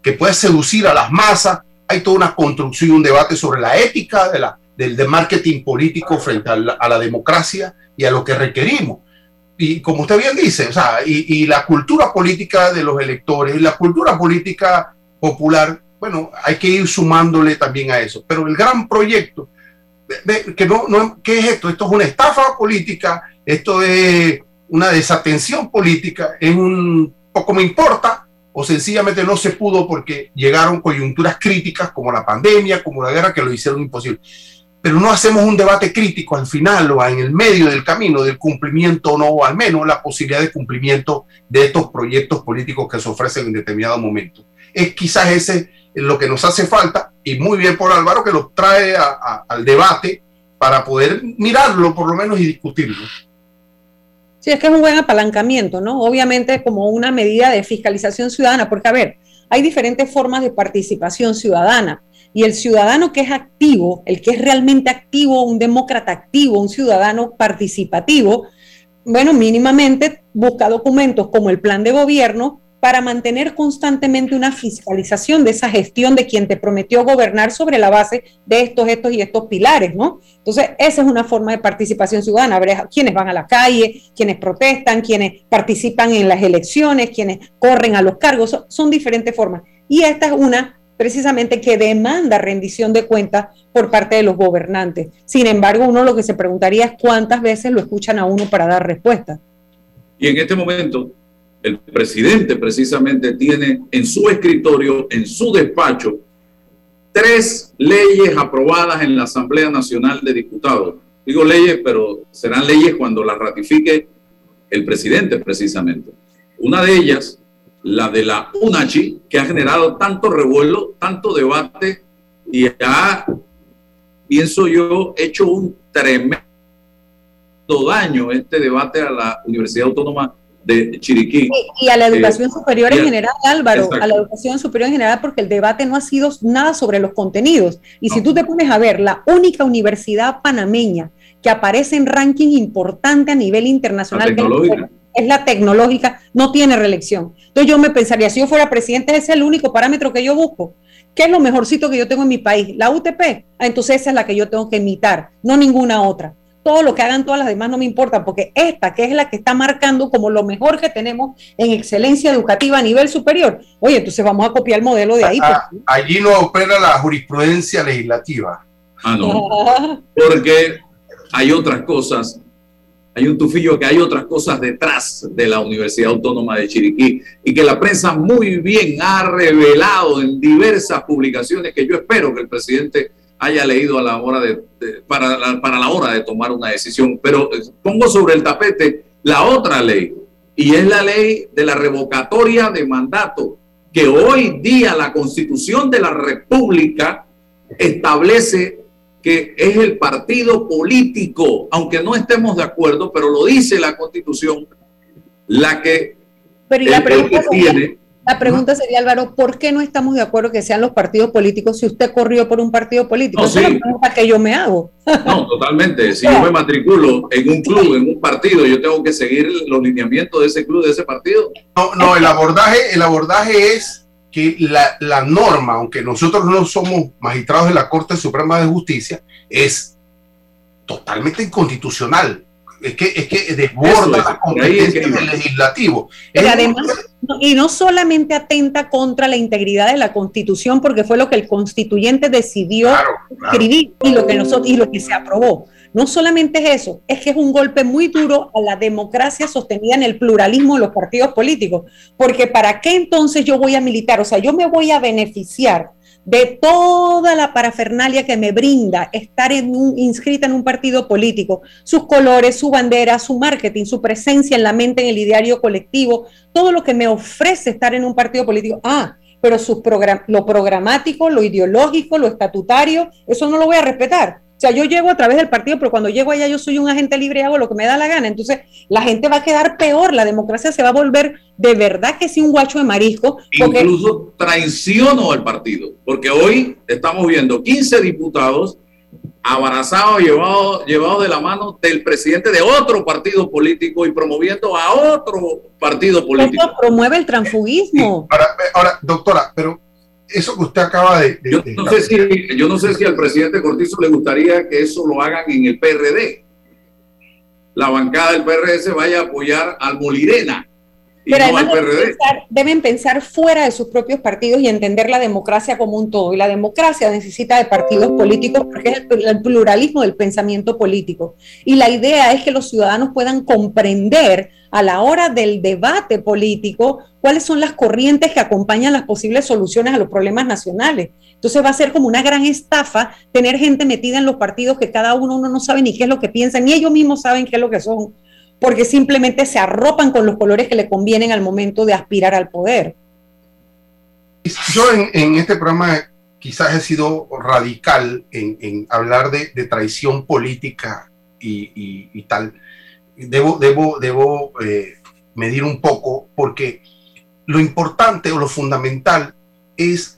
que puede seducir a las masas. Hay toda una construcción, un debate sobre la ética de la, del de marketing político frente a la, democracia y a lo que requerimos. Y como usted bien dice, o sea, y, y, la cultura política de los electores, la cultura política popular bueno, hay que ir sumándole también a eso. Pero el gran proyecto, que no, no, ¿qué es esto? Esto es una estafa política, esto es una desatención política, es un poco me importa, o sencillamente no se pudo porque llegaron coyunturas críticas como la pandemia, como la guerra, que lo hicieron imposible. Pero no hacemos un debate crítico al final o en el medio del camino del cumplimiento o no, o al menos la posibilidad de cumplimiento de estos proyectos políticos que se ofrecen en determinado momento. Es quizás ese lo que nos hace falta, y muy bien por Álvaro que lo trae al debate para poder mirarlo por lo menos y discutirlo. Sí, es que es un buen apalancamiento, ¿no? Obviamente como una medida de fiscalización ciudadana, porque a ver, hay diferentes formas de participación ciudadana. Y el ciudadano que es activo, el que es realmente activo, un demócrata activo, un ciudadano participativo, bueno, mínimamente busca documentos como el plan de gobierno para mantener constantemente una fiscalización de esa gestión de quien te prometió gobernar sobre la base de estos, estos y estos pilares, ¿no? Entonces, esa es una forma de participación ciudadana, ver quienes van a la calle, quienes protestan, quienes participan en las elecciones, quienes corren a los cargos, son, diferentes formas. Y esta es una precisamente que demanda rendición de cuentas por parte de los gobernantes. Sin embargo, uno lo que se preguntaría es cuántas veces lo escuchan a uno para dar respuesta. Y en este momento, el presidente precisamente tiene en su escritorio, en su despacho, tres leyes aprobadas en la Asamblea Nacional de Diputados. Digo leyes, pero serán leyes cuando las ratifique el presidente precisamente. Una de ellas, la de la UNACHI, que ha generado tanto revuelo, tanto debate y ha, pienso yo, hecho un tremendo daño este debate a la Universidad Autónoma de Chiriquí. Y, a la educación superior en general, Álvaro, a la educación superior en general, porque el debate no ha sido nada sobre los contenidos. Y si tú te pones a ver, la única universidad panameña que aparece en ranking importante a nivel internacional es la tecnológica, no tiene reelección. Entonces yo me pensaría, si yo fuera presidente, ese es el único parámetro que yo busco. ¿Qué es lo mejorcito que yo tengo en mi país? La UTP. Ah, entonces esa es la que yo tengo que imitar, no ninguna otra todo lo que hagan todas las demás no me importa, porque esta, que es la que está marcando como lo mejor que tenemos en excelencia educativa a nivel superior, oye, entonces vamos a copiar el modelo de ahí. Ah, pues. allí no opera la jurisprudencia legislativa. Ah, no. Porque hay otras cosas, hay un tufillo que hay otras cosas detrás de la Universidad Autónoma de Chiriquí y que la prensa muy bien ha revelado en diversas publicaciones que yo espero que el presidente haya leído a la hora de, para, la, para la hora de tomar una decisión. Pero eh, pongo sobre el tapete la otra ley, y es la ley de la revocatoria de mandato, que hoy día la constitución de la República establece que es el partido político, aunque no estemos de acuerdo, pero lo dice la constitución, la que, pero la pregunta tiene La pregunta sería, Álvaro, ¿por qué no estamos de acuerdo que sean los partidos políticos si usted corrió por un partido político? No, Esa es sí. la pregunta que yo me hago. No, totalmente. Si yo me matriculo en un club, en un partido, yo tengo que seguir los lineamientos de ese club, de ese partido. No, no, el abordaje, el abordaje es que la, la norma, aunque nosotros no somos magistrados de la Corte Suprema de Justicia, es totalmente inconstitucional. Es que, es que desborda es, las competencias del legislativo. Pero Es- además, y no solamente atenta contra la integridad de la Constitución, porque fue lo que el constituyente decidió Claro, claro. escribir y lo que nosotros y lo que se aprobó. No solamente es eso, es que es un golpe muy duro a la democracia sostenida en el pluralismo de los partidos políticos, porque ¿para qué entonces yo voy a militar? O sea, yo me voy a beneficiar de toda la parafernalia que me brinda estar en un, inscrita en un partido político, sus colores, su bandera, su marketing, su presencia en la mente, en el ideario colectivo, todo lo que me ofrece estar en un partido político. Ah, pero sus program- lo programático, lo ideológico, lo estatutario, eso no lo voy a respetar. O sea, yo llego a través del partido, pero cuando llego allá yo soy un agente libre y hago lo que me da la gana. Entonces, la gente va a quedar peor, la democracia se va a volver de verdad que sí un guacho de marisco, porque Incluso traiciono al partido, porque hoy estamos viendo 15 diputados abrazados, llevados, llevados de la mano del presidente de otro partido político y promoviendo a otro partido político. esto promueve el transfugismo. Ahora, ahora, doctora, pero eso que usted acaba de... de- Yo de- no sé si, yo no sé si al presidente Cortizo le gustaría que eso lo hagan en el PRD. La bancada del PRD se vaya a apoyar al Molirena Pero no además deben pensar, deben pensar fuera de sus propios partidos y entender la democracia como un todo. Y la democracia necesita de partidos políticos porque es el, el pluralismo del pensamiento político. Y la idea es que los ciudadanos puedan comprender a la hora del debate político cuáles son las corrientes que acompañan las posibles soluciones a los problemas nacionales. Entonces va a ser como una gran estafa tener gente metida en los partidos que cada uno, uno no sabe ni qué es lo que piensan, ni ellos mismos saben qué es lo que son porque simplemente se arropan con los colores que le convienen al momento de aspirar al poder. Yo en, en este programa quizás he sido radical en, en hablar de, de traición política y, y- y tal. Debo, debo, debo eh, medir un poco porque lo importante o lo fundamental es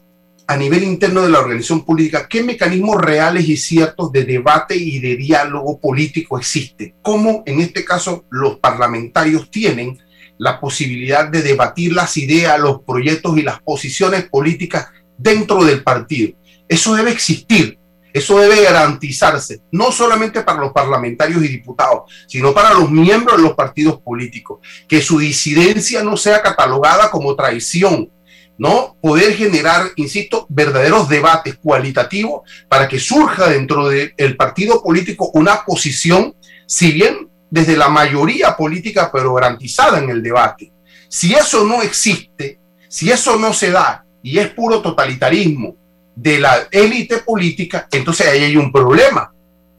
a nivel interno de la organización política, qué mecanismos reales y ciertos de debate y de diálogo político existen. Cómo en este caso los parlamentarios tienen la posibilidad de debatir las ideas, los proyectos y las posiciones políticas dentro del partido. Eso debe existir, eso debe garantizarse, no solamente para los parlamentarios y diputados, sino para los miembros de los partidos políticos, que su disidencia no sea catalogada como traición, ¿no? Poder generar, insisto, verdaderos debates cualitativos para que surja dentro del partido político una posición, si bien desde la mayoría política, pero garantizada en el debate. Si eso no existe, si eso no se da y es puro totalitarismo de la élite política, entonces ahí hay un problema.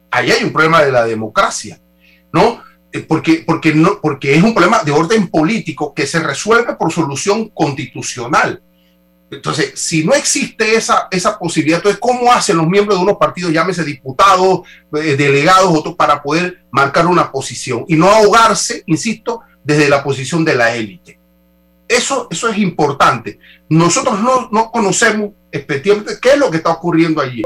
Ahí hay un problema de la democracia, ¿no? Eh, Porque, porque, no, porque es un problema de orden político que se resuelve por solución constitucional. Entonces, si no existe esa, esa posibilidad, entonces, ¿cómo hacen los miembros de unos partidos, llámese diputados, eh, delegados, otros, para poder marcar una posición y no ahogarse, insisto, desde la posición de la élite? Eso, eso es importante. Nosotros no, no conocemos efectivamente qué es lo que está ocurriendo allí.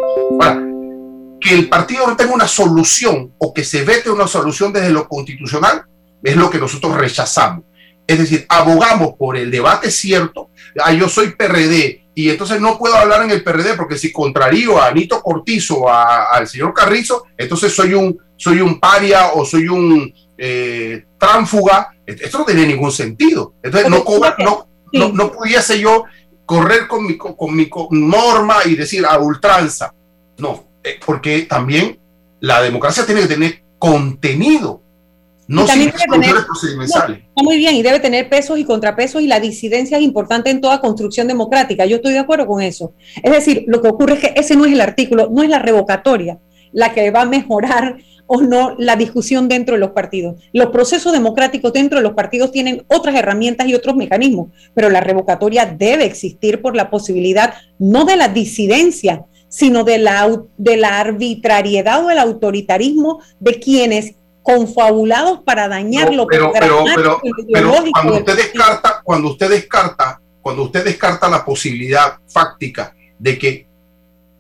Que el partido no tenga una solución o que se vete una solución desde lo constitucional es lo que nosotros rechazamos. Es decir, abogamos por el debate cierto. Ah, yo soy PRD y entonces no puedo hablar en el PRD porque si contrarío a Anito Cortizo, a- al señor Carrizo, entonces soy un, soy un paria o soy un eh, tránfuga. Esto no tiene ningún sentido. Entonces no, cobra- no, no, no pudiese yo correr con mi, con, mi norma y decir a ultranza. No, eh, porque también la democracia tiene que tener contenido, no también debe tener- procedimentales. Está muy bien y debe tener pesos y contrapesos y la disidencia es importante en toda construcción democrática. Yo estoy de acuerdo con eso. Es decir, lo que ocurre es que ese no es el artículo, no es la revocatoria la que va a mejorar o no la discusión dentro de los partidos. Los procesos democráticos dentro de los partidos tienen otras herramientas y otros mecanismos, pero la revocatoria debe existir por la posibilidad no de la disidencia, sino de la, de la arbitrariedad o el autoritarismo de quienes confabulados para dañar No, lo pero, pero, pero, pero cuando usted descarta, cuando usted descarta cuando usted descarta la posibilidad fáctica de que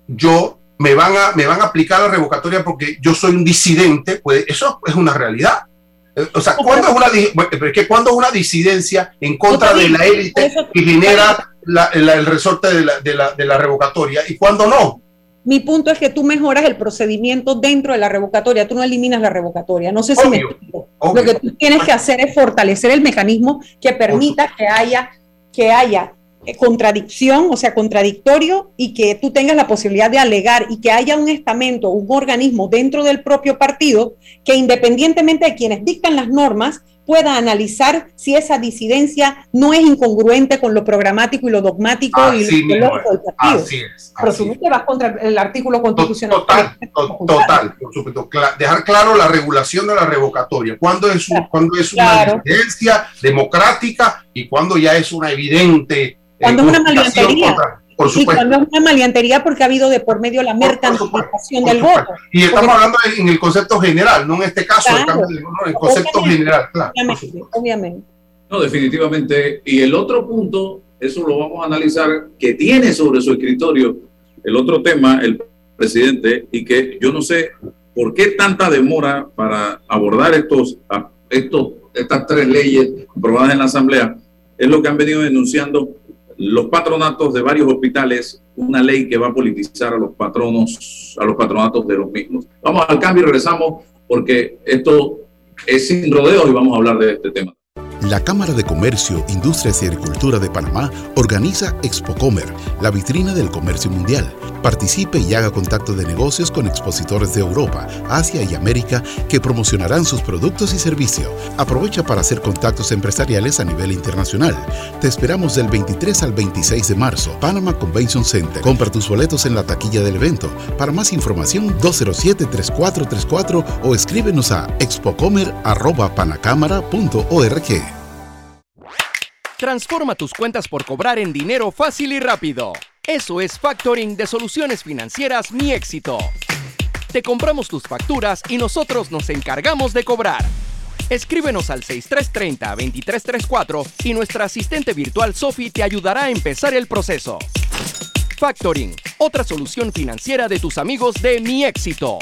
yo me van a, me van a aplicar la revocatoria porque yo soy un disidente, pues eso es una realidad. Eh, O sea, ¿cuándo es una, es que cuando es una disidencia en contra de la élite que genera la- la- el resorte de la, de, la, de la revocatoria y cuándo no? Mi punto es que tú mejoras el procedimiento dentro de la revocatoria, tú no eliminas la revocatoria. No sé si me explico. obvio. Lo que tú tienes que hacer es fortalecer el mecanismo que permita que haya, que haya eh, contradicción, o sea, contradictorio, y que tú tengas la posibilidad de alegar y que haya un estamento, un organismo dentro del propio partido que independientemente de quienes dictan las normas, pueda analizar si esa disidencia no es incongruente con lo programático y lo dogmático y lo del partido. así es, Pero así tú no te vas contra el artículo constitucional. Total, to- total, por supuesto. Dejar claro la regulación de la revocatoria. Cuándo es, un- cuándo es una Claro. disidencia democrática y cuándo ya es una evidente. eh, Cuando es una contra- por Y supuesto. cuando es una maleantería porque ha habido de por medio la mercantilización del voto. Y estamos Porque- hablando en el concepto general, no en este caso, el Claro. cambio de- no, en el concepto Obviamente. general, claro. Obviamente, obviamente. No, definitivamente. Y el otro punto, eso lo vamos a analizar, que tiene sobre su escritorio el otro tema, el presidente, y que yo no sé por qué tanta demora para abordar estos, estos, estas tres leyes aprobadas en la Asamblea, es lo que han venido denunciando los patronatos de varios hospitales, una ley que va a politizar a los patronos, a los patronatos de los mismos. Vamos al cambio y regresamos porque esto es sin rodeos y vamos a hablar de este tema. La Cámara de Comercio, Industrias y Agricultura de Panamá organiza Expocomer, la vitrina del comercio mundial. Participe y haga contacto de negocios con expositores de Europa, Asia y América que promocionarán sus productos y servicios. Aprovecha para hacer contactos empresariales a nivel internacional. Te esperamos del 23 al 26 de marzo, Panama Convention Center. Compra tus boletos en la taquilla del evento. Para más información, 207-3434 o escríbenos a expocomer.panacámara.org. Transforma tus cuentas por cobrar en dinero fácil y rápido. Eso es factoring de soluciones financieras Mi Éxito. Te compramos tus facturas y nosotros nos encargamos de cobrar. Escríbenos al 6330-2334 y nuestra asistente virtual Sophie te ayudará a empezar el proceso. Factoring, otra solución financiera de tus amigos de Mi Éxito.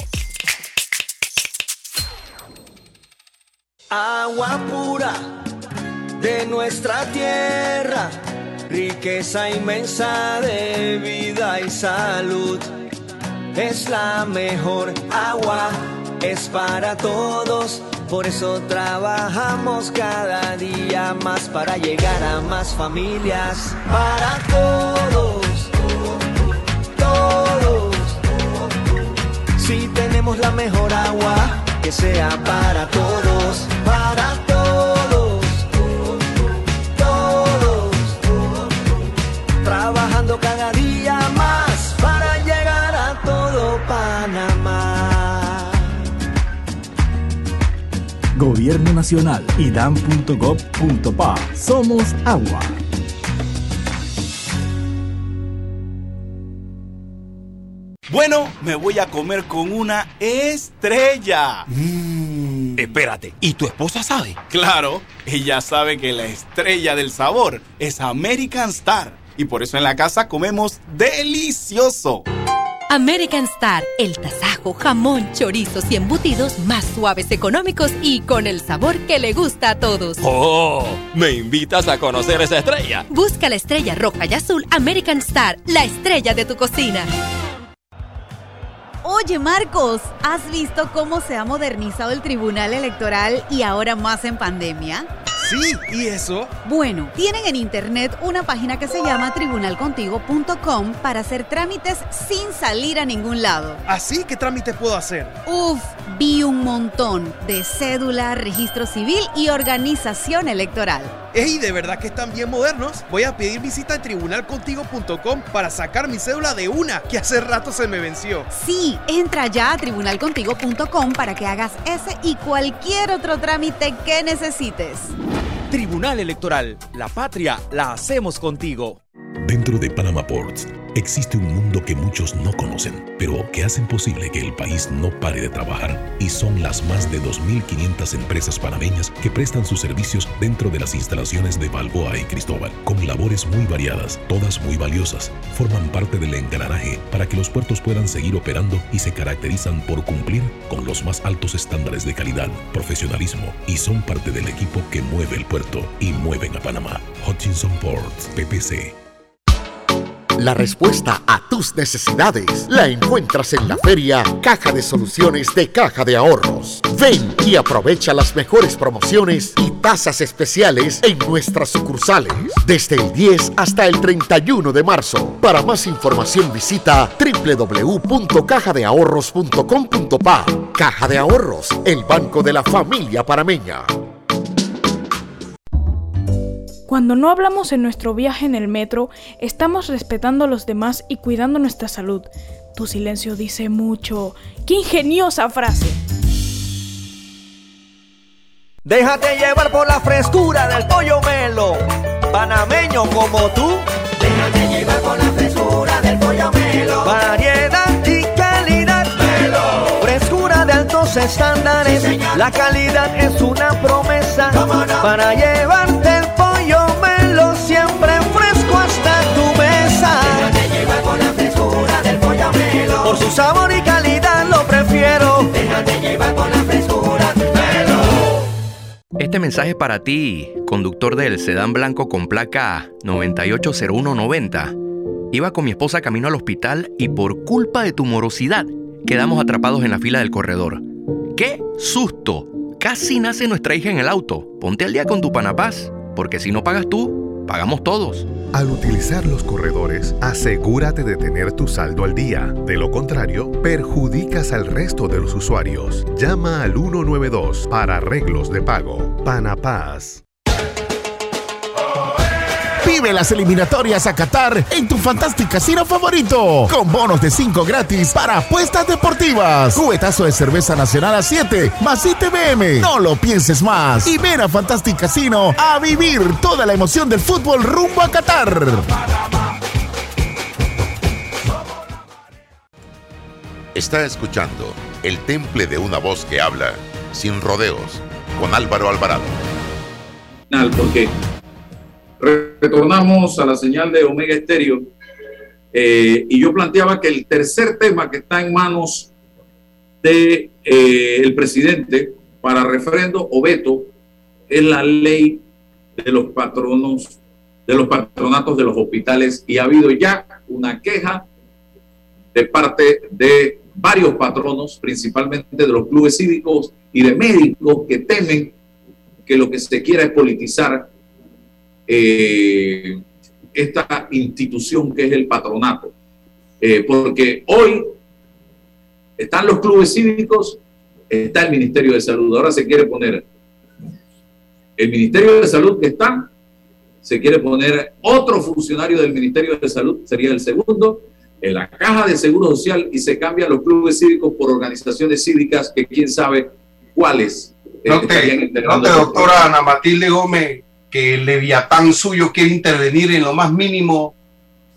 Agua pura de nuestra tierra, riqueza inmensa de vida y salud. Es la mejor agua, es para todos. Por eso trabajamos cada día más para llegar a más familias. Para todos, todos. Si tenemos la mejor agua, que sea para todos, para todos, Gobierno Nacional y dan.gov.pa. Somos agua. Bueno, me voy a comer con una estrella. Espérate, ¿y tu esposa sabe? Claro, ella sabe que la estrella del sabor es American Star. Y por eso en la casa comemos delicioso. American Star, el tasajo, jamón, chorizos y embutidos más suaves, económicos y con el sabor que le gusta a todos. ¡Oh! ¿Me invitas a conocer esa estrella? Busca la estrella roja y azul American Star, la estrella de tu cocina. Oye Marcos, ¿has visto cómo se ha modernizado el Tribunal Electoral y ahora más en pandemia? Sí, ¿y eso? Bueno, tienen en internet una página que se llama tribunalcontigo.com para hacer trámites sin salir a ningún lado. ¿Así qué trámites puedo hacer? Uf, vi un montón de cédula, registro civil y organización electoral. ¡Ey, de verdad que están bien modernos! Voy a pedir visita a tribunalcontigo.com para sacar mi cédula de una que hace rato se me venció. Sí, entra ya a tribunalcontigo.com para que hagas ese y cualquier otro trámite que necesites. Tribunal Electoral, la patria la hacemos contigo. Dentro de Panama Ports Existe un mundo que muchos no conocen, pero que hacen posible que el país no pare de trabajar y son las más de 2.500 empresas panameñas que prestan sus servicios dentro de las instalaciones de Balboa y Cristóbal, con labores muy variadas, todas muy valiosas. Forman parte del engranaje para que los puertos puedan seguir operando y se caracterizan por cumplir con los más altos estándares de calidad, profesionalismo y son parte del equipo que mueve el puerto y mueven a Panamá. Hutchinson Ports, PPC. La respuesta a tus necesidades la encuentras en la feria Caja de Soluciones de Caja de Ahorros. Ven y aprovecha las mejores promociones y tasas especiales en nuestras sucursales desde el 10 hasta el 31 de marzo. Para más información visita www.cajadeahorros.com.pa. Caja de Ahorros, el banco de la familia parameña. Cuando no hablamos en nuestro viaje en el metro, estamos respetando a los demás y cuidando nuestra salud. Tu silencio dice mucho. ¡Qué ingeniosa frase! Déjate llevar por la frescura del pollo melo, panameño como tú. Déjate llevar por la frescura del pollo melo. Variedad y calidad. Melo. Frescura de altos estándares. la calidad es una promesa para llevarte su sabor y calidad lo prefiero. Déjate llevar por la frescura melo. Este mensaje es para ti, conductor del sedán blanco con placa 980190. Iba con mi esposa camino al hospital y por culpa de tu morosidad quedamos atrapados en la fila del corredor. ¡Qué susto! Casi nace nuestra hija en el auto. Ponte al día con tu panapaz, porque si no pagas tú, pagamos todos. Al utilizar los corredores, asegúrate de tener tu saldo al día. De lo contrario, perjudicas al resto de los usuarios. Llama al 192 para arreglos de pago. Panapaz. Vive las eliminatorias a Qatar en tu Fantastic Casino favorito. Con bonos de 5 gratis para apuestas deportivas. Cubetazo de cerveza nacional a 7 más ITBM. No lo pienses más. Y ven a Fantastic Casino a vivir toda la emoción del fútbol rumbo a Qatar. Está escuchando El Temple de una voz que habla sin rodeos con Álvaro Alvarado. Porque retornamos a la señal de Omega Estéreo eh, y yo planteaba que el tercer tema que está en manos de eh, el presidente para refrendo o veto es la ley de los patronos de los patronatos de los hospitales y ha habido ya una queja de parte de varios patronos, principalmente de los clubes cívicos y de médicos que temen que lo que se quiera es politizar eh, esta institución que es el patronato. Eh, porque hoy están los clubes cívicos, está el Ministerio de Salud. Ahora se quiere poner el Ministerio de Salud que está, se quiere poner otro funcionario del Ministerio de Salud, sería el segundo, en la caja de Seguro Social y se cambian los clubes cívicos por organizaciones cívicas que quién sabe cuáles. Eh, no te, no te doctora Ana Matilde Gómez, que el leviatán suyo quiere intervenir en lo más mínimo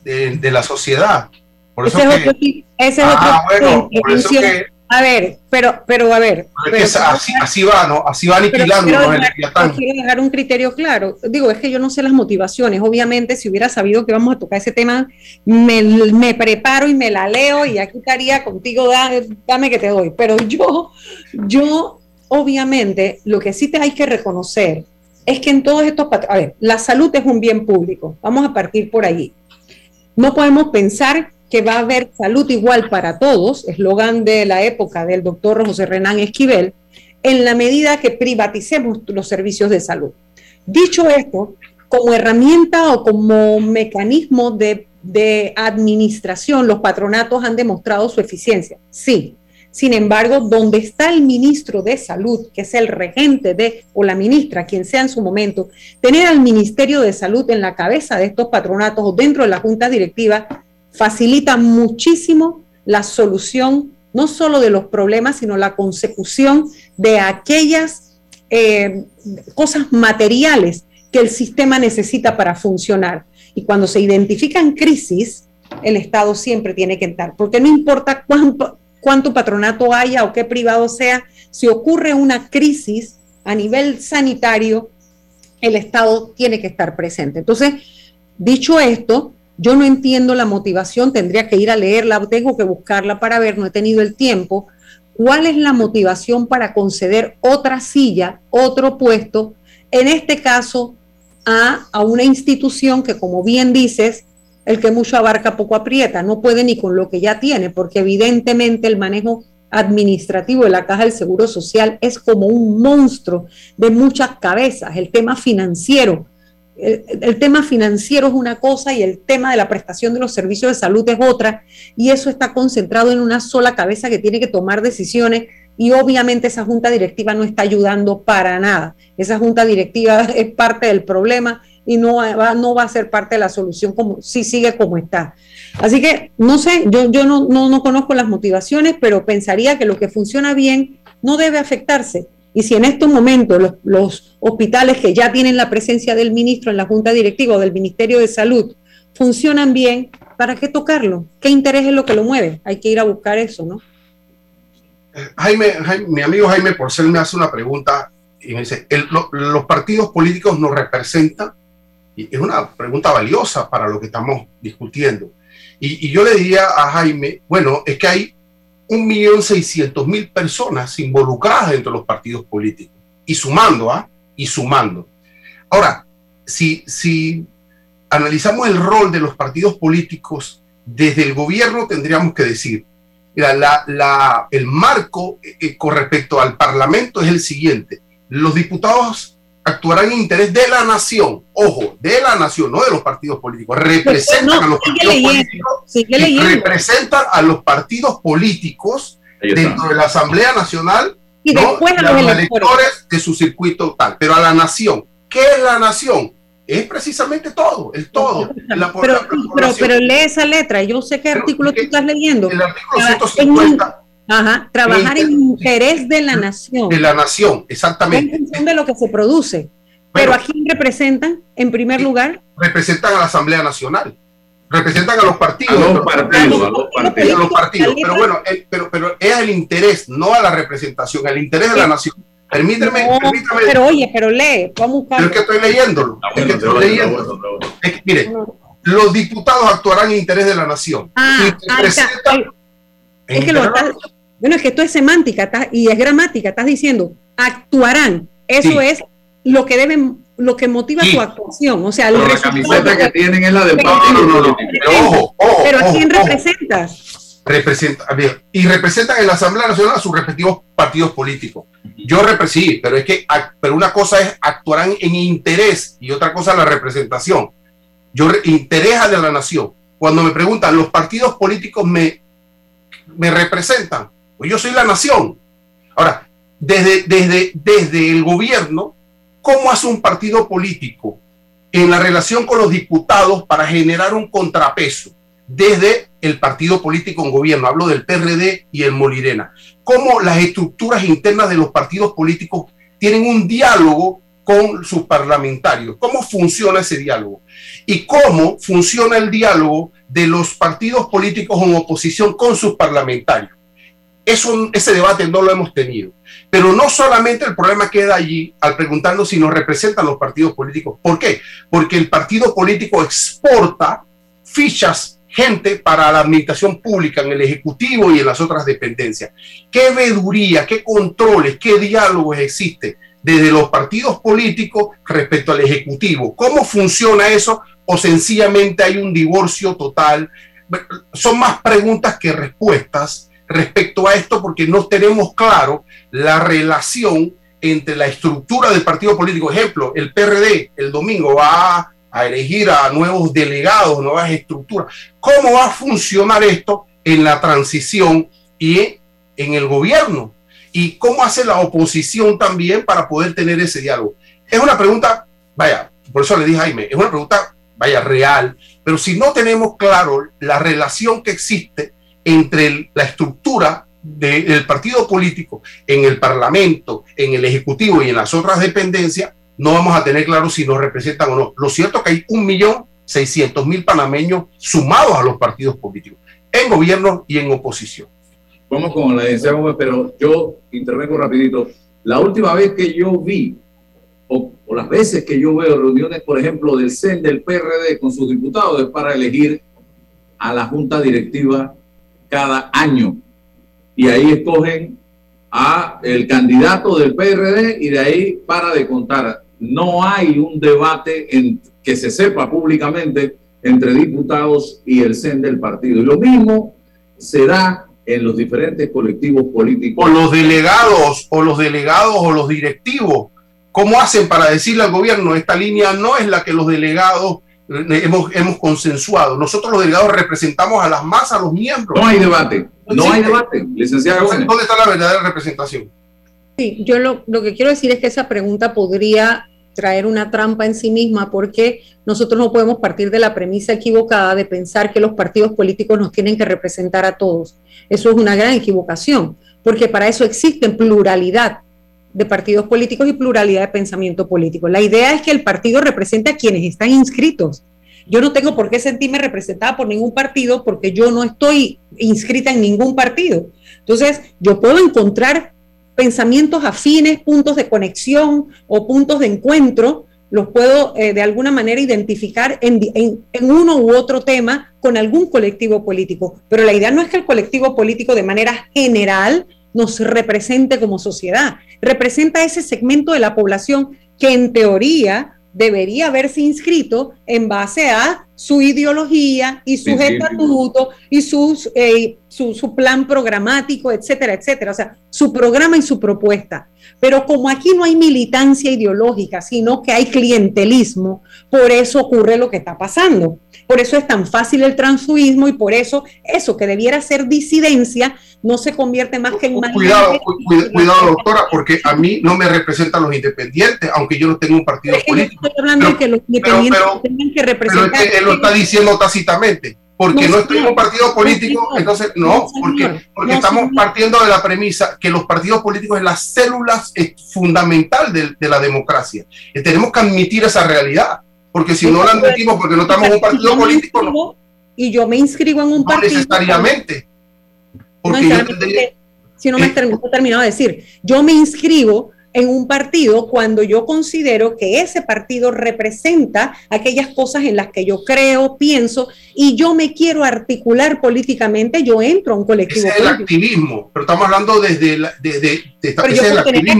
de, de la sociedad. Por eso ese que, es otro, ese es Ah, otro bueno, por eso que- a ver, pero, pero a ver. pero- es así, así va, ¿no? Así va Pero aniquilando quiero, leviatán. quiero dejar un criterio claro. Digo, es que yo no sé las motivaciones. Obviamente, si hubiera sabido que vamos a tocar ese tema, me, me preparo y me la leo y aquí estaría contigo, da- dame que te doy. Pero yo, yo, obviamente, lo que sí te hay que reconocer es que en todos estos... A ver, la salud es un bien público. Vamos a partir por allí. No podemos pensar que va a haber salud igual para todos, eslogan de la época del doctor José Renán Esquivel, en la medida que privaticemos los servicios de salud. Dicho esto, como herramienta o como mecanismo de, de administración, los patronatos han demostrado su eficiencia. Sí. Sin embargo, donde está el ministro de Salud, que es el regente de, o la ministra, quien sea en su momento, tener al Ministerio de Salud en la cabeza de estos patronatos o dentro de la junta directiva facilita muchísimo la solución no solo de los problemas, sino la consecución de aquellas eh, cosas materiales que el sistema necesita para funcionar. Y cuando se identifican crisis, el Estado siempre tiene que entrar, porque no importa cuánto, cuánto patronato haya o qué privado sea, si ocurre una crisis a nivel sanitario, el Estado tiene que estar presente. Entonces, dicho esto, yo no entiendo la motivación, tendría que ir a leerla, tengo que buscarla para ver, no he tenido el tiempo. ¿Cuál es la motivación para conceder otra silla, otro puesto, en este caso a, a una institución que, como bien dices, el que mucho abarca poco aprieta, no puede ni con lo que ya tiene, porque evidentemente el manejo administrativo de la Caja del Seguro Social es como un monstruo de muchas cabezas, el tema financiero. El, tema financiero es una cosa y el tema de la prestación de los servicios de salud es otra, y eso está concentrado en una sola cabeza que tiene que tomar decisiones y obviamente esa junta directiva no está ayudando para nada. Esa junta directiva es parte del problema y no va, no va a ser parte de la solución como si sigue como está. Así que no sé, yo, yo no, no, no conozco las motivaciones, pero pensaría que lo que funciona bien no debe afectarse. Y si en estos momentos los, los, hospitales que ya tienen la presencia del ministro en la Junta Directiva o del Ministerio de Salud funcionan bien, ¿para qué tocarlo? ¿Qué interés es lo que lo mueve? Hay que ir a buscar eso, ¿no? Jaime, mi amigo Jaime Porcel me hace una pregunta y me dice, ¿los partidos políticos nos representan? Es una pregunta valiosa para lo que estamos discutiendo. Y, yo le diría a Jaime, bueno, es que hay un millón seiscientos mil personas involucradas dentro de los partidos políticos y sumando, ¿ah? Y sumando. Ahora, si, si analizamos el rol de los partidos políticos desde el gobierno, tendríamos que decir, la, la, el marco eh, con respecto al Parlamento es el siguiente. Los diputados actuarán en interés de la nación, ojo, de la nación, no de los partidos políticos, representan a los partidos políticos, representan a los partidos políticos dentro de la Asamblea Nacional y después a los, electores. de su circuito tal, pero a la nación. ¿Qué es la nación? Es precisamente todo, el todo. pero, pero, lee esa letra, yo sé qué artículo tú estás leyendo. El artículo 150 Ajá, trabajar en interés de la nación. De la nación, exactamente. En función de lo que se produce. Pero, ¿a quién representan en primer lugar? Representan a la Asamblea Nacional. Representan a los partidos. A los partidos, a los partidos. A los partidos. Pero bueno, pero, pero es el interés, no a la representación, el interés de la nación. Permíteme, permítame. Pero oye, pero lee, vamos a buscar. es que estoy leyéndolo. es que estoy leyendo. mire, los diputados actuarán en interés de la nación. Ah, es que lo bueno, es que esto es semántica y es gramática. Estás diciendo, actuarán. Eso es lo que deben, lo que motiva su actuación. O sea, la camiseta que, tienen es la del Papa. No, no, Pero ojo, ojo. Pero ¿a quién representas? Representa, y representan en la Asamblea Nacional a sus respectivos partidos políticos. Yo represento, pero es que, pero una cosa es actuarán en interés y otra cosa la representación. Yo interesa de la nación. Cuando me preguntan, los partidos políticos me, me representan, pues yo soy la nación. Ahora, desde, desde, desde el gobierno, ¿cómo hace un partido político en la relación con los diputados para generar un contrapeso? Desde el partido político en gobierno, hablo del PRD y el Molirena. ¿Cómo las estructuras internas de los partidos políticos tienen un diálogo con sus parlamentarios. ¿Cómo funciona ese diálogo? Y cómo funciona el diálogo de los partidos políticos en oposición con sus parlamentarios. Ese debate no lo hemos tenido. Pero no solamente el problema queda allí al preguntarnos si nos representan los partidos políticos. ¿Por qué? Porque el partido político exporta fichas, gente para la administración pública en el Ejecutivo y en las otras dependencias. ¿Qué veduría, qué controles, qué diálogos existe desde los partidos políticos respecto al Ejecutivo? ¿Cómo funciona eso? ¿O sencillamente hay un divorcio total? Son más preguntas que respuestas respecto a esto porque no tenemos claro la relación entre la estructura del partido político. Ejemplo, el PRD el domingo va a, elegir a nuevos delegados, nuevas estructuras. ¿Cómo va a funcionar esto en la transición y en el gobierno? ¿Y cómo hace la oposición también para poder tener ese diálogo? Es una pregunta, vaya, por eso le dije a Jaime, es una pregunta, vaya, real, pero si no tenemos claro la relación que existe entre la estructura del partido político en el Parlamento, en el Ejecutivo y en las otras dependencias, no vamos a tener claro si nos representan o no. Lo cierto es que hay un millón 600 mil panameños sumados a los partidos políticos, en gobierno y en oposición. Vamos con la Gómez, pero yo intervengo rapidito. La última vez que yo vi, o, o las veces que yo veo reuniones, por ejemplo, del CEN, del PRD con sus diputados, es para elegir a la junta directiva cada año. Y ahí escogen a el candidato del PRD y de ahí para de contar. No hay un debate en, que se sepa públicamente entre diputados y el CEN del partido. Y lo mismo se da en los diferentes colectivos políticos. O los delegados, o los delegados, o los directivos. ¿Cómo hacen para decirle al gobierno, esta línea no es la que los delegados hemos, hemos consensuado? Nosotros los delegados representamos a las masas, a los miembros. No hay debate, no hay debate, licenciada Gómez. ¿Dónde está la verdadera representación? Sí, yo lo, lo que quiero decir es que esa pregunta podría traer una trampa en sí misma porque nosotros no podemos partir de la premisa equivocada de pensar que los partidos políticos nos tienen que representar a todos. Eso es una gran equivocación, porque para eso existen pluralidad de partidos políticos y pluralidad de pensamiento político. La idea es que el partido represente a quienes están inscritos. Yo no tengo por qué sentirme representada por ningún partido porque yo no estoy inscrita en ningún partido. Entonces, yo puedo encontrar pensamientos afines, puntos de conexión o puntos de encuentro, los puedo eh, de alguna manera identificar en, en, en, uno u otro tema con algún colectivo político. Pero la idea no es que el colectivo político de manera general nos represente como sociedad, representa ese segmento de la población que en teoría debería haberse inscrito en base a su ideología y su sí, estatuto sí. y sus, eh, su, su, plan programático, etcétera, etcétera. O sea, su programa y su propuesta. Pero como aquí no hay militancia ideológica, sino que hay clientelismo, por eso ocurre lo que está pasando. Por eso es tan fácil el transfugismo y por eso eso que debiera ser disidencia no se convierte más que en cuidado, cuidado, cuidado, doctora, porque a mí no me representan los independientes, aunque yo no tengo un partido es que político. Estoy hablando pero, de que los independientes pero, tengan que representar. Pero es que él lo está diciendo tácitamente. Porque no, no estoy en un partido político, entonces no, porque, porque No, estamos partiendo de la premisa que los partidos políticos es la célula eh, fundamental de, de la democracia. Y tenemos que admitir esa realidad, porque si no la admitimos, porque no estamos en un partido político, no, y yo me inscribo en un no partido. necesariamente. No Porque yo necesariamente, si no me no he terminado de decir, yo me inscribo en un partido cuando yo considero que ese partido representa aquellas cosas en las que yo creo, pienso y yo me quiero articular políticamente, yo entro a un colectivo ese es el activismo, pero estamos hablando desde la- de, de, de Pero yo el puedo, tener activismo.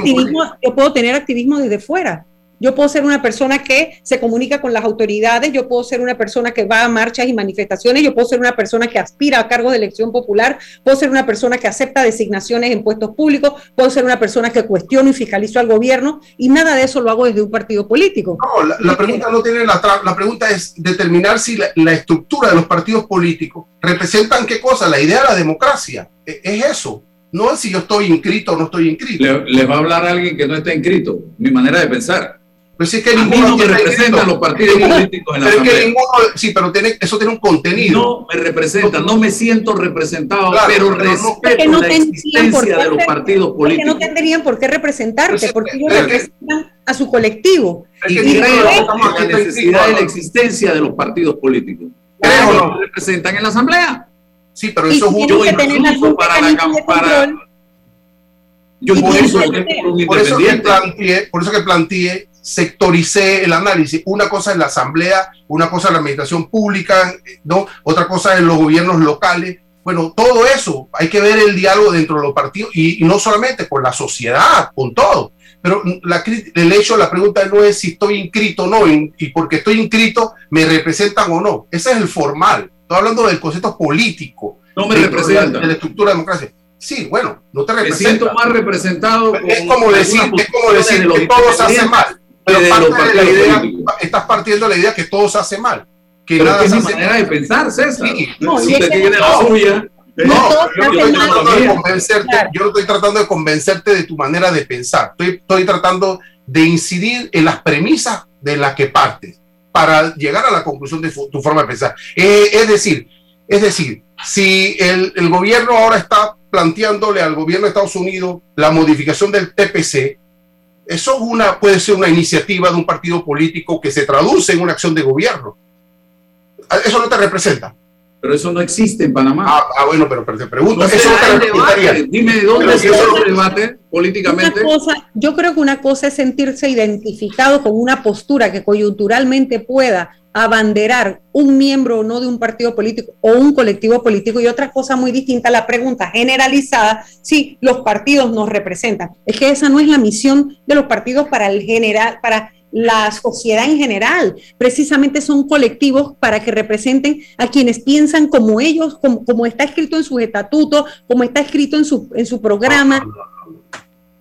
activismo, yo puedo tener activismo desde fuera. Yo puedo ser una persona que se comunica con las autoridades, yo puedo ser una persona que va a marchas y manifestaciones, yo puedo ser una persona que aspira a cargos de elección popular, puedo ser una persona que acepta designaciones en puestos públicos, puedo ser una persona que cuestiono y fiscalizo al gobierno y nada de eso lo hago desde un partido político. No, la, la pregunta no tiene la tra- la pregunta es determinar si la, la estructura de los partidos políticos representan qué cosa, la idea de la democracia. E- Es eso. No es si yo estoy inscrito o no estoy inscrito. Le, les va a hablar a alguien que no está inscrito. Mi manera de pensar. Pues sí, es que A mí ninguno no me representan los partidos Ninguno- políticos en la pero es que Asamblea. ninguno- sí, pero tiene, eso tiene un contenido. No me representan, no me siento representado, Claro, pero pero no- respeto no la tendrían por existencia qué de los partidos porque políticos. no tendrían por qué representarte, porque ellos pero- representan a su colectivo. Y que ninguno de que estamos la necesidad y la existencia de los partidos políticos. Creo, Pero ¿no? representan en la Asamblea. Sí, pero Y eso es un- tienen Yo que incluso para la de control. yo Y por eso que por eso que independiente. planteé, por eso que planteé, sectoricé el análisis. Una cosa es la asamblea, una cosa es la administración pública, ¿no? Otra cosa es los gobiernos locales. Bueno, todo eso, hay que ver el diálogo dentro de los partidos y, y no solamente con la sociedad, con todo. Pero la, el hecho, la pregunta no es si estoy inscrito o no, y porque estoy inscrito, me representan o no. Ese es el formal. Estoy hablando del concepto político. No me dentro de la- representan. De la estructura de democracia. Sí, bueno, no te Me representa. siento más representado. Es como decir, es como decir que todo se hace mal. Pero de parte los de la idea, políticos. estás partiendo de la idea que todo se hace mal. Que Pero nada que es se mi hace manera de pensar, César. Sí. No, si y es usted que tiene la no. suya. No, todo yo se no hace estoy mal. tratando de Claro. convencerte, yo no estoy tratando de convencerte de tu manera de pensar. Estoy, estoy tratando de incidir en las premisas de las que partes para llegar a la conclusión de tu forma de pensar. Eh, es decir, es decir, si el, el gobierno ahora está planteándole al gobierno de Estados Unidos la modificación del TPC, eso es una, puede ser una iniciativa de un partido político que se traduce en una acción de gobierno. Eso no te representa. Pero eso no existe en Panamá. Ah, ah bueno, pero, pero te pregunto. No eso no te debate. Dime de dónde se el debate políticamente. Una cosa, yo creo que una cosa es sentirse identificado con una postura que coyunturalmente pueda abanderar un miembro o no de un partido político o un colectivo político y otra cosa muy distinta, la pregunta generalizada, si los partidos nos representan. Es que esa no es la misión de los partidos para el general, para la sociedad en general. Precisamente son colectivos para que representen a quienes piensan como ellos, como, como está escrito en sus estatutos, como está escrito en su, en su programa.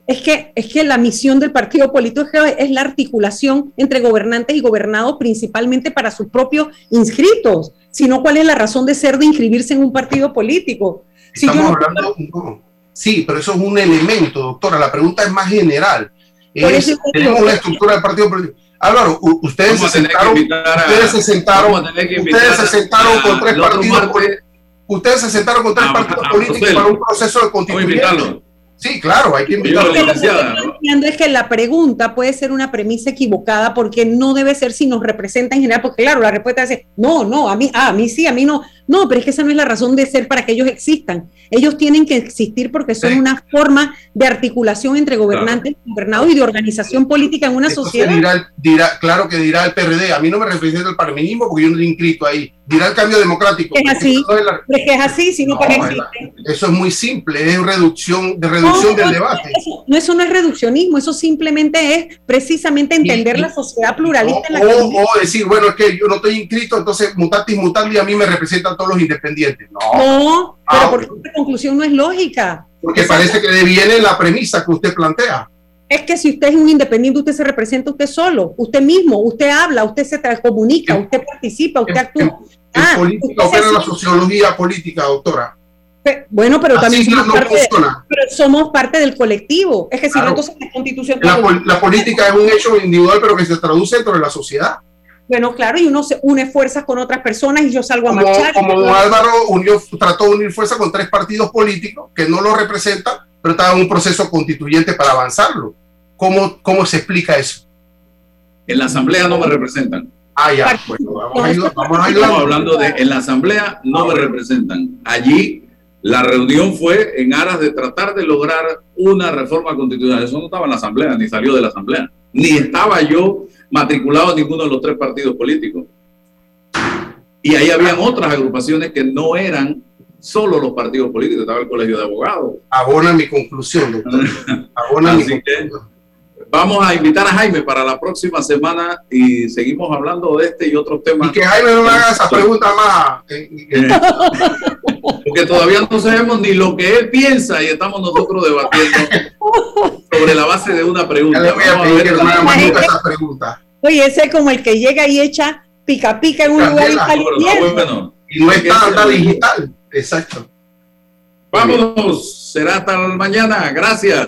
Es que, es que la misión del partido político es, la articulación entre gobernantes y gobernados, principalmente para sus propios inscritos. Si no, ¿cuál es la razón de ser de inscribirse en un partido político? Si yo Estamos no- hablando. no. Sí, pero eso es un elemento, doctora. La pregunta es más general. Es- tenemos una estructura del partido político. Álvaro, ustedes se sentaron, a- ustedes se sentaron, ustedes se sentaron con tres otro partidos, ustedes se sentaron con tres partidos políticos para un proceso de Vamos a constituyente. Sí, claro, hay que invitarlo. Yo, licenciada, Lo que estoy planteando es que la pregunta puede ser una premisa equivocada porque no debe ser si nos representa en general, porque claro, la respuesta es no, no, a mí, ah, a mí sí, a mí no. No, pero es que esa no es la razón de ser para que ellos existan. Ellos tienen que existir porque son Sí. una forma de articulación entre gobernantes, gobernados y de organización política en una Entonces sociedad. dirá, claro que dirá el PRD, a mí no me representa el parmenismo porque yo no estoy inscrito ahí. Dirá el cambio democrático. Es así, no es la- es que es así, sino No, para existe. Eso es muy simple, es reducción, de reducción No, del debate. Eso, no, eso no es reduccionismo, eso simplemente es precisamente entender Y- la sociedad pluralista en la O, que o- decir, bueno, es que yo no estoy inscrito, entonces mutatis mutandi a mí me todos los independientes. No, No, Ah, pero porque esta conclusión no es lógica. porque parece que deviene la premisa que usted plantea. Es que si usted es un independiente, usted se representa usted solo, usted mismo, usted habla, usted se comunica, usted participa, usted actúa. En Ah, política usted se opera la sociología política, doctora. Bueno, pero Así también no somos parte, de- pero somos parte del colectivo. Es que si no, Claro. entonces la constitución. La, la política es un hecho individual, pero que se traduce dentro de la sociedad. Bueno, claro, y uno se une fuerzas con otras personas y yo salgo a Como, marchar. como don Álvaro unió, trató de unir fuerza con tres partidos políticos que no lo representan, pero estaban en un proceso constituyente para avanzarlo. ¿Cómo, cómo se explica eso? En la asamblea no me representan. Ah, ya. Bueno, vamos a ayudar. Vamos a Estamos hablando de en la asamblea no me representan. Allí la reunión fue en aras de tratar de lograr una reforma constitucional. Eso no estaba en la asamblea, ni salió de la asamblea. Ni estaba yo matriculado en ninguno de los tres partidos políticos. Y ahí habían otras agrupaciones que no eran solo los partidos políticos, estaba el colegio de abogados. Abona mi conclusión, doctor. Abona mi que vamos a invitar a Jaime para la próxima semana y seguimos hablando de este y otros temas. Y que Jaime no me haga esa pregunta más. eh, eh, Porque todavía no sabemos ni lo que él piensa y estamos nosotros debatiendo sobre la base de una pregunta. Ya le voy a Vamos pedir que no me haga más nunca esa pregunta. Oye, ese es como el que llega y echa pica pica en un lugar y está bueno. Y no es tanta digital. Exacto. Vámonos, será hasta mañana. Gracias.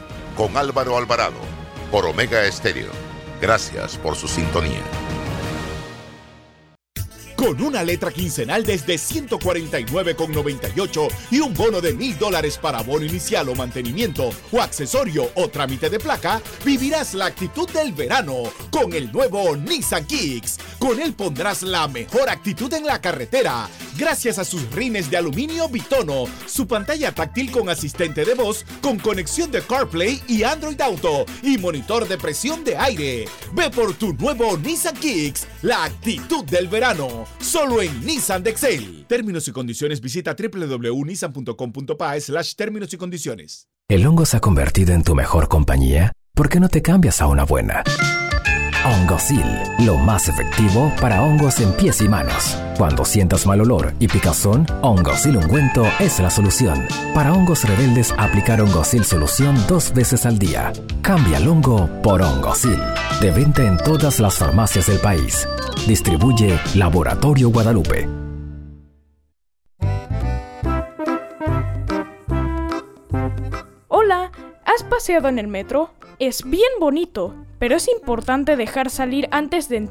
con Álvaro Alvarado por Omega Estéreo. Gracias por su sintonía. Con una letra quincenal desde 149,98 y un bono de mil dólares para bono inicial o mantenimiento o accesorio o trámite de placa, vivirás la actitud del verano con el nuevo Nissan Kicks. Con él pondrás la mejor actitud en la carretera, gracias a sus rines de aluminio bitono, su pantalla táctil con asistente de voz, con conexión de CarPlay y Android Auto y monitor de presión de aire. Ve por tu nuevo Nissan Kicks, la actitud del verano, solo en Nissan de Excel. Términos y condiciones visita www.nissan.com.pa slash términos y condiciones. ¿El hongo se ha convertido en tu mejor compañía? ¿Por qué no te cambias a una buena? Hongosil, lo más efectivo para hongos en pies y manos. Cuando sientas mal olor y picazón, Hongosil ungüento es la solución. Para hongos rebeldes, aplicar Hongosil solución dos veces al día. Cambia el hongo por Hongosil. De venta en todas las farmacias del país. Distribuye Laboratorio Guadalupe. Hola, ¿has paseado en el metro? Es bien bonito pero es importante dejar salir antes de entrar